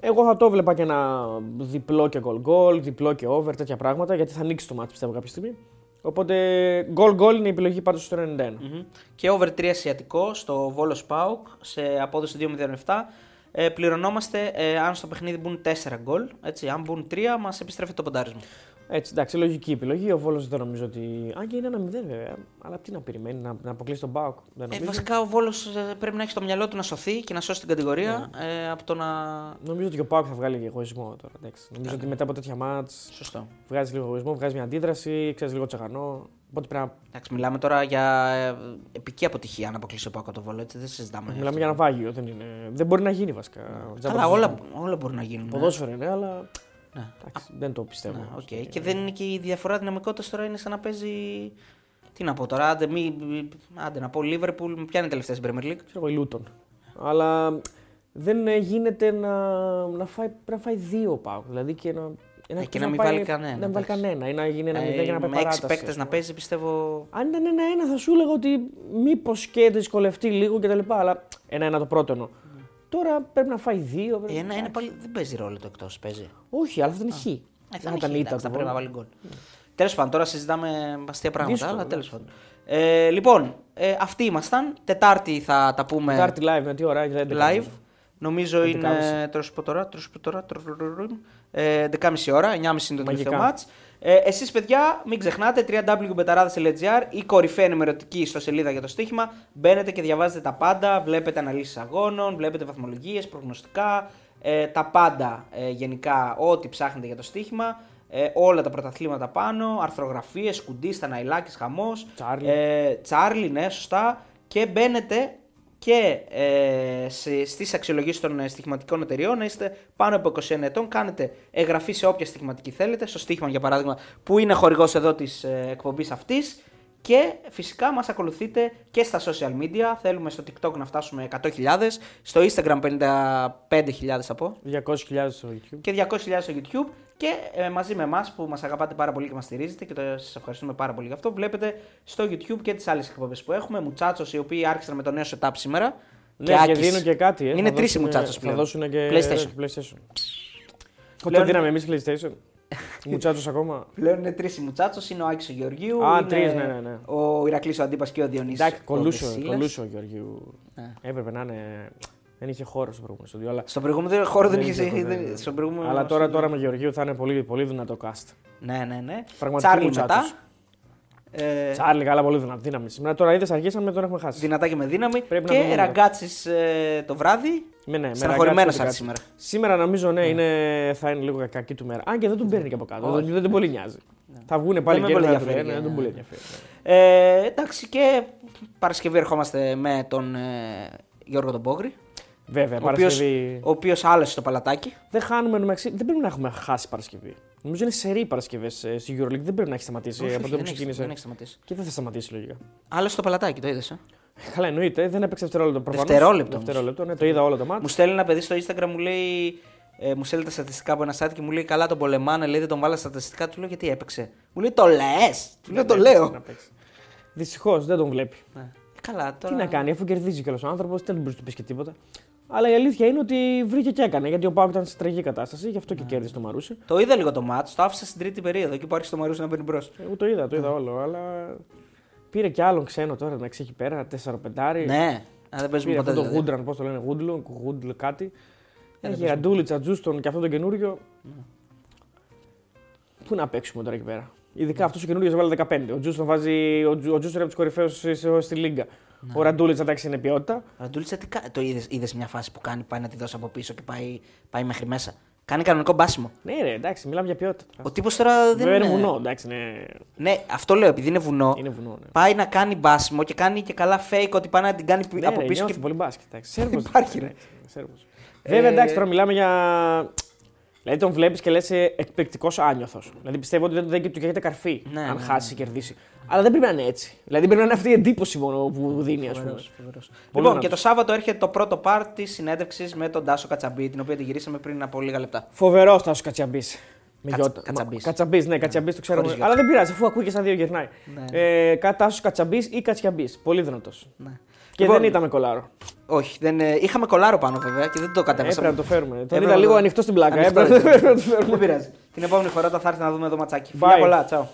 Εγώ θα το βλέπα και ένα διπλό και goal-goal, διπλό και over, τέτοια πράγματα, γιατί θα ανοίξει το μάτι πιστεύω κάποια στιγμή. Οπότε goal-goal είναι η επιλογή πάντως στο 91. Μμμ. Και over 3 ασιατικό στο Βόλος Πάουκ σε απόδοση 2,07. Ε, πληρωνόμαστε ε, αν στο παιχνίδι μπουν 4 γκολ. Έτσι, αν μπουν 3, μας επιστρέφει το ποντάρισμα. Έτσι, εντάξει, λογική επιλογή. Ο Βόλος δεν νομίζω ότι. Αν και είναι ένα μηδέν βέβαια. Αλλά τι να περιμένει, να, να αποκλείσει τον Μπάουκ. Δεν Ε, νομίζω. βασικά ο Βόλος πρέπει να έχει στο μυαλό του να σωθεί και να σώσει την κατηγορία Ναι. ε, από το να. Νομίζω ότι και ο ΠΑΟΚ θα βγάλει και εγωισμό τώρα. Εντάξει. Νομίζω ότι μετά από τέτοια ματς Σωστό. βγάζει λίγο εγωισμό, βγάζει μια αντίδραση, ξέρεις λίγο τσαγανό. Οπότε πρέπει να. Εντάξει, μιλάμε τώρα για ε, επική αποτυχία αν αποκλείσει ο ΠΑΟΚ το Βόλο, έτσι δεν συζητάμε. Μιλάμε αυτό. για ναυάγιο. Δεν, είναι... δεν μπορεί να γίνει βασικά. Τζάμπα Καλά, το όλα, συζητάμε. όλα μπορεί να γίνουν. ναι. Ποδόσφαιρο είναι, αλλά Ναι. εντάξει, δεν το πιστεύω. Ναι, οκ. Και δεν είναι και η διαφορά δυναμικότητας τώρα είναι σαν να παίζει. Τι να πω τώρα, άντε, μη, άντε να πω Λίβερπουλ, ποια είναι η τελευταία στην Premier League. Ξέρω εγώ, η Λούτον. Αλλά δεν ε, γίνεται να, να φάει, πρέπει να φάει δύο ο Πάουκ. Δηλαδή και να, ένα Ε, και εκτός να μην πάει- βάλει κανένα, Να μην βάλει εντάξει. κανένα ή να γίνει ένα μηδέν και να πάει με έξι παράταση. παίκτες ας να πούμε. παίζει, πιστεύω. Αν ήταν ένα-ένα θα σου έλεγα ότι μήπως και δυσκολευτεί λίγο κτλ. Αλλά ένα-ένα το πρώτο εννοώ. Τώρα πρέπει να φάει δύο. Πρέπει ένα είναι πάλι. Δεν παίζει ρόλο το εκτός. Παίζει. Όχι, αλλά δεν έχει. Ε, θα ήταν ήττα. Θα πρέπει να βάλει γκολ. Τέλος πάντων, τώρα συζητάμε αστεία πράγματα. Αλλά τέλος πάντων. Ε, λοιπόν, ε, αυτοί ήμασταν. Τετάρτη θα τα πούμε. Τετάρτη live, με τι ώρα είναι. Live. Νομίζω είναι. Τρώσπο τώρα. Τρώσπο τώρα. 11.30 ώρα. 9.30 είναι το τελευταίο μάτ μάτς. Ε, εσείς παιδιά μην ξεχνάτε www.betarades.gr η κορυφαία ενημερωτική ιστοσελίδα για το στοίχημα. Μπαίνετε και διαβάζετε τα πάντα, βλέπετε αναλύσεις αγώνων, βλέπετε βαθμολογίες, προγνωστικά, ε, τα πάντα ε, γενικά ό,τι ψάχνετε για το στοίχημα. Ε, όλα τα πρωταθλήματα πάνω, αρθρογραφίες, κουντίστα, ναϊλάκης, χαμός. Τσάρλι. Ε, Τσάρλι, ναι, σωστά. Και μπαίνετε και ε, σε, στις αξιολογήσεις των ε, στοιχηματικών εταιριών, να είστε πάνω από 21 ετών, κάνετε εγγραφή σε όποια στοιχηματική θέλετε, στο στοίχημα για παράδειγμα που είναι χορηγός εδώ της ε, εκπομπής αυτής και φυσικά μας ακολουθείτε και στα social media, θέλουμε στο TikTok να φτάσουμε 100.000, στο Instagram 55.000 θα πω, 200.000 στο YouTube. και 200.000 στο YouTube και ε, μαζί με εμάς που μας αγαπάτε πάρα πολύ και μας στηρίζετε και σας ευχαριστούμε πάρα πολύ γι' αυτό. Βλέπετε στο YouTube και τις άλλες εκπομπές που έχουμε. Μουτσάτσος οι οποίοι άρχισαν με το νέο setup σήμερα. Ναι, και, Άκης. δίνουν και κάτι. Ε. Είναι Θα τρεις οι δώσουνε- Μουτσάτσος πλέον. Θα δώσουν και PlayStation. PlayStation. Πλέον- Πότε δίναμε εμείς PlayStation. Μουτσάτσος ακόμα. Πλέον είναι τρεις οι Μουτσάτσος, είναι ο Άκης ο Γεωργίου. Α, είναι τρεις, ναι, ναι, ναι. Ο Ηρακλής ο Αντίπας και ο Διονύσης Εντάξει, ο κολούσε, Δεσίλας. κολούσε ο Γεωργίου. Ναι. Έπρεπε να είναι. Δεν είχε χώρο στο προηγούμενο στούντιο. Αλλά, Στο προηγούμενο χώρο δεν δεν είχε. είχε, δεν- δεν- στο προηγούμενο αλλά τώρα, στούντιο. τώρα με Γεωργίου θα είναι πολύ, πολύ δυνατό cast. Ναι, ναι, ναι. Πραγματική Τσάρλι Μουτσάτσος. μετά. Ε, Τσάρλι, καλά, πολύ δυνατή δύναμη. Σήμερα τώρα είδες, αργήσαμε, τον έχουμε χάσει. δυνατά και με δύναμη. Πρέπει να το και δούμε. ραγκάτσις το βράδυ. Με, ναι, με Στεναχωρημένος ραγκάτσις θα κάτι. έρθει σήμερα. Σήμερα νομίζω ναι, είναι, θα είναι λίγο κακή του μέρα. Αν και δεν τον παίρνει και από κάτω. Όχι. Δεν, δεν πολύ νοιάζει. Θα βγουν πάλι με και πολύ ένα ενδιαφέρει, ναι, ναι. δεν τον πολύ ενδιαφέρει. ναι. Ε, εντάξει και Παρασκευή ερχόμαστε με τον ε, Γιώργο τον Πόγρη. Βέβαια, Ο οποίος, Παρασκευή. ο οποίος άλεσε το παλατάκι. Δεν χάνουμε μεταξύ. Δεν πρέπει να έχουμε χάσει Παρασκευή. Νομίζω είναι σερή Παρασκευές στη EuroLeague. Δεν πρέπει να έχει σταματήσει Όχι, από όχι, τότε δεν που έχει- ξεκίνησε. Δεν έχει σταματήσει. Και δεν θα σταματήσει λογικά. Άλεσε το παλατάκι, το είδες. Ε; Καλά, εννοείται. Δεν έπαιξε δευτερόλεπτο προφανώς. Δευτερόλεπτο όμως. Δευτερόλεπτο, ναι, το είδα όλο το μάτι. Μου στέλνει ένα παιδί στο Instagram, μου λέει. Ε, μου στέλνει τα στατιστικά από ένα site και μου λέει: Καλά τον πολεμάνε, λέει δεν τον βάλα στα στατιστικά. Του λέω γιατί έπαιξε; Μου λέει: Το λες! Του λέω: Το λέω. Δυστυχώς δεν τον βλέπει. Ναι. Ε, Καλά, τώρα. Τι να κάνει, αφού κερδίζει κιόλας ο άνθρωπος, δεν μπορείς να του πεις και τίποτα. Αλλά η αλήθεια είναι ότι βρήκε και έκανε. Γιατί ο Πάουκ ήταν σε τραγική κατάσταση, γι' αυτό Ναι. και κέρδισε το Μαρούσι. Το είδα λίγο το μάτ, το άφησα στην τρίτη περίοδο εκεί που άρχισε το Μαρούσι να μπαίνει μπρος. Εγώ το είδα, το είδα όλο. Αλλά πήρε κι άλλον ξένο τώρα να εκεί πέρα, 4-5. Ναι, Α, δεν παίζουμε Πήρε ποτέ. αυτό το δηλαδή. Γούντραν, πώς το λένε, Γούντλ, Γούντλ κάτι. δεν Έχει παίζουμε. Αντούλιτσα, Τζούστον και αυτό το καινούριο. Ναι. Πού να παίξουμε τώρα εκεί πέρα. Ειδικά αυτός ο καινούριος βάλε 15. Ο Τζούστον βάζει. Ο, Τζου- ο Τζούστον είναι από τους κορυφαίους στη Λίγκα. Ναι. Ο Ραντούλιτσα εντάξει είναι ποιότητα. Ραντούλητσα τι κα- Το είδες μια φάση που κάνει, πάει να τη δώσει από πίσω και πάει, πάει μέχρι μέσα. Κάνει κανονικό μπάσιμο. Ναι, ρε, εντάξει, μιλάμε για ποιότητα. Ο τύπος τώρα δεν Βέβαια είναι. είναι βουνό, εντάξει, ναι. Ναι, αυτό λέω, επειδή είναι βουνό. Είναι βουνό, ναι. Πάει να κάνει μπάσιμο και κάνει και καλά fake ότι πάει να την κάνει Ναι, από ρε, πίσω. νιώθει Και... πολύ μπάσκετ. εντάξει. [LAUGHS] Σέρβος, Υπάρχει, ρε. εντάξει, Σέρβος. Βέβαια, Ε, εντάξει, τώρα μιλάμε για. Δηλαδή τον βλέπεις και λες εκπληκτικός άνιωθος. Δηλαδή πιστεύω ότι δεν, δεν του καίγεται καρφί Ναι, αν ναι, χάσει ή κερδίσει. Αλλά δεν πρέπει να είναι έτσι. Δηλαδή πρέπει να είναι αυτή η εντύπωση μόνο που δίνει, ας πούμε. Φοβερός, φοβερός. Πολύ Λοιπόν, δυνατός. και το Σάββατο έρχεται το πρώτο part της συνέντευξης με τον Τάσο Κατσαμπή, την οποία τη γυρίσαμε πριν από λίγα λεπτά. Φοβερός Τάσος Κατσαμπής. Με Κατσα- γιώτα. Κατσαμπής. Κατσαμπής, ναι, Κατσαμπής το ξέρουμε. Χωρίς γιώτα. Αλλά δεν πειράζει, αφού ακούει και στα δύο γυρνάει. Ναι. Ε, Τάσος Κατσαμπής ή Κατσιαμπής. Πολύ δυνατός. Ναι. Και Λοιπόν, δεν ήταν με κολάρο. Όχι, δεν, ε, είχαμε κολάρο πάνω βέβαια και δεν το κατέβασαμε. Έπρεπε να το φέρουμε. Τον Έπρεπε είδα να λίγο το- ανοιχτό στην πλάκα. Ανοιχτό Έπρεπε ήταν. να το φέρουμε. Δεν πειράζει. Την επόμενη φορά όταν θα έρθει να δούμε εδώ ματσάκι. Bye. Φιλιά πολλά, τσαου.